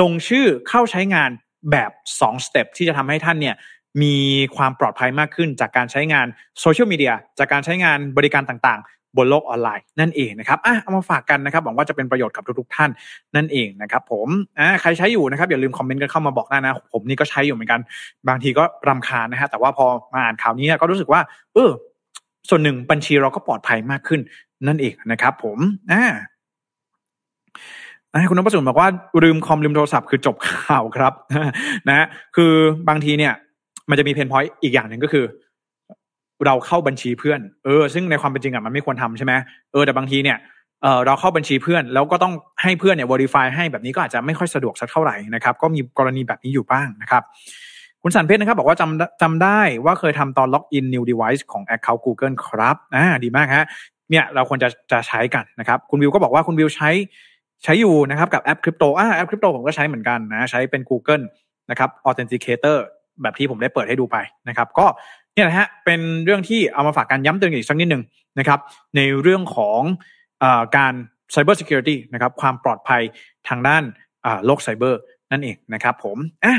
ลงชื่อเข้าใช้งานแบบ 2 step ที่จะทำให้ท่านเนี่ย มีความปลอดภัยมากขึ้น จากการใช้งานโซเชียลมีเดียจากการใช้งานบริการต่างๆ บนโลกออนไลน์นั่นเองนะครับอะเอามาฝากกันนะครับหวังว่าจะเป็นประโยชน์กับทุกๆท่านนั่นเองนะครับผมอ่าใครใช้อยู่นะครับอย่าลืมคอมเมนต์กันเข้ามาบอกได้นะผมนี่ก็ใช้อยู่เหมือนกัน บางทีก็รำคาญนะฮะแต่ว่าพอมาอ่านข่าวนี้ก็รู้สึกว่า เออส่วนหนึ่งบัญชีเราก็ปลอดภัยมากขึ้น นั่นเองนะครับผมอ่าคุณนพสุนบอกว่าลืมคอมลืมโทรศัพท์คือจบข่าวครับนะคือบางทีเนี่ย มันจะมีเพนพอยต์อีกอย่างหนึ่งก็คือ เราเข้าบัญชีเพื่อน เออ ซึ่งในความเป็นจริงอะมันไม่ควรทำใช่ไหมเออแต่บางทีเนี่ยเออเราเข้าบัญชีเพื่อน แล้วก็ต้องให้เพื่อนเนี่ย verify ให้แบบนี้ก็อาจจะไม่ค่อยสะดวกสักเท่าไหร่นะครับ ก็มีกรณีแบบนี้อยู่บ้างนะครับคุณสันเพชรนะครับ บอกว่าจำจำได้ว่าเคยทำตอนล็อกอิน new device ของ account Google ครับอ่าดีมากฮะเนี่ยเราควรจะจะใช้กันนะครับ คุณวิวก็บอกว่าคุณวิวใช้ใช้อยู่นะครับกับแอปคริปโตอ่าแอปคริปโตผมก็ใช้เหมือนกันนะ ใช้เป็น Google นะครับ Authenticator แบบที่ผมได้เปิดให้ดูไปนะครับ ก็เนี่ยนะฮะเป็นเรื่องที่เอามาฝากกันย้ำเตือนอีกสักนิดหนึ่งนะครับ ในเรื่องของอการ Cyber Security นะครับความปลอดภัยทางด้านโลกไซเบอร์นั่นเองนะครับผมอะ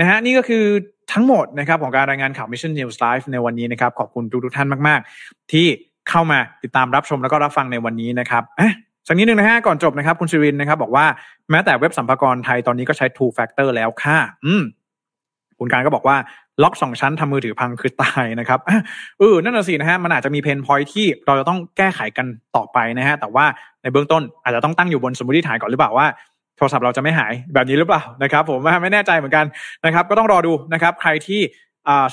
นะฮะนี่ก็คือทั้งหมดนะครับของการรายงานข่าว Mission News Live ในวันนี้นะครับ ขอบคุณทุกทุกท่านมาก ๆ ที่เข้ามาติดตามรับชมแล้วก็รับฟังในวันนี้นะครับอะสักนิดหนึ่งนะฮะก่อนจบนะครับ คุณชิรินนะครับ บอกว่าแม้แต่เว็บสัมภากรไทยตอนนี้ก็ใช้ two factor แล้วค่ะ อืม คุณการก็บอกว่าล็อกสองชั้นทำมือถือพังคือตายนะครับเออนั่นน่ะสินะฮะมันอาจจะมีเพนพอยที่เราจะต้องแก้ไขกันต่อไปนะฮะแต่ว่าในเบื้องต้นอาจจะต้องตั้งอยู่บนสมมติฐานก่อนหรือเปล่าว่าโทรศัพท์เราจะไม่หายแบบนี้หรือเปล่านะครับผมไม่แน่ใจเหมือนกันนะครับก็ต้องรอดูนะครับใครที่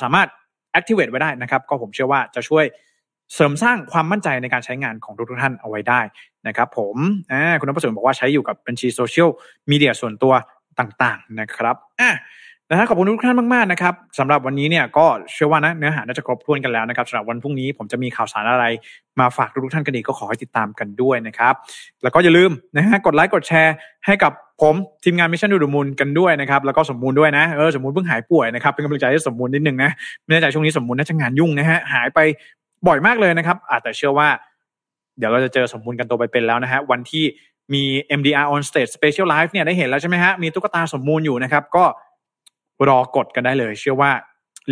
สามารถ activate ไว้ได้นะครับก็ผมเชื่อว่าจะช่วยเสริมสร้างความมั่นใจในการใช้งานของทุกท่านเอาไว้ได้นะครับผมคุณนพสุนบอกว่าใช้อยู่กับบัญชีโซเชียลมีเดียส่วนตัวต่างๆนะครับอะ นะฮะขอบคุณทุกท่านมากๆนะครับสำหรับวันนี้เนี่ยก็เชื่อว่านะเนื้อหาน่าจะครบถ้วนกันแล้วนะครับสำหรับวันพรุ่งนี้ผมจะมีข่าวสารอะไรมาฝากทุกท่านกันอีกก็ขอให้ติดตามกันด้วยนะครับ แล้วก็อย่าลืมนะฮะกดไลค์กดแชร์ให้กับผมทีมงาน Mission To The Moon กันด้วยนะครับแล้วก็สมมูลด้วยนะเออสมมูลเพิ่งหายป่วยนะครับเป็นกำลังใจให้สมมูลนิดนึงนะไม่แน่ใจช่วงนี้สมมูลน่าจะงานยุ่งนะฮะหายไปบ่อยมากเลยนะครับอาจแต่เชื่อว่า เดี๋ยวเราจะเจอสมมูลกันตัวไปเป็นแล้วนะฮะวันที่มี MDR on stage special live เนี่ยได้เห็นแล้วใช่ไหมฮะมีตุ๊กตาสมมูลอยู่นะครับก็ รอกดกันได้เลย เชื่อว่า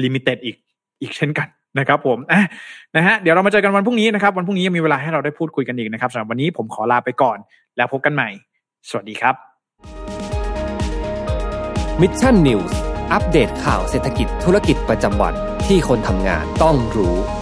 limited อีกอีกเช่นกันนะครับผมะนะฮะเดี๋ยวเรามาเจอกันวันพรุ่งนี้นะครับ วันพรุ่งนี้ยังมีเวลาให้เราได้พูดคุยกันอีกนะครับสำหรับวันนี้ผมขอลาไปก่อน แล้วพบกันใหม่ สวัสดีครับ Mission News อัปเดตข่าวเศรษฐกิจธุรกิจประจำวันที่คนทำงานต้องรู้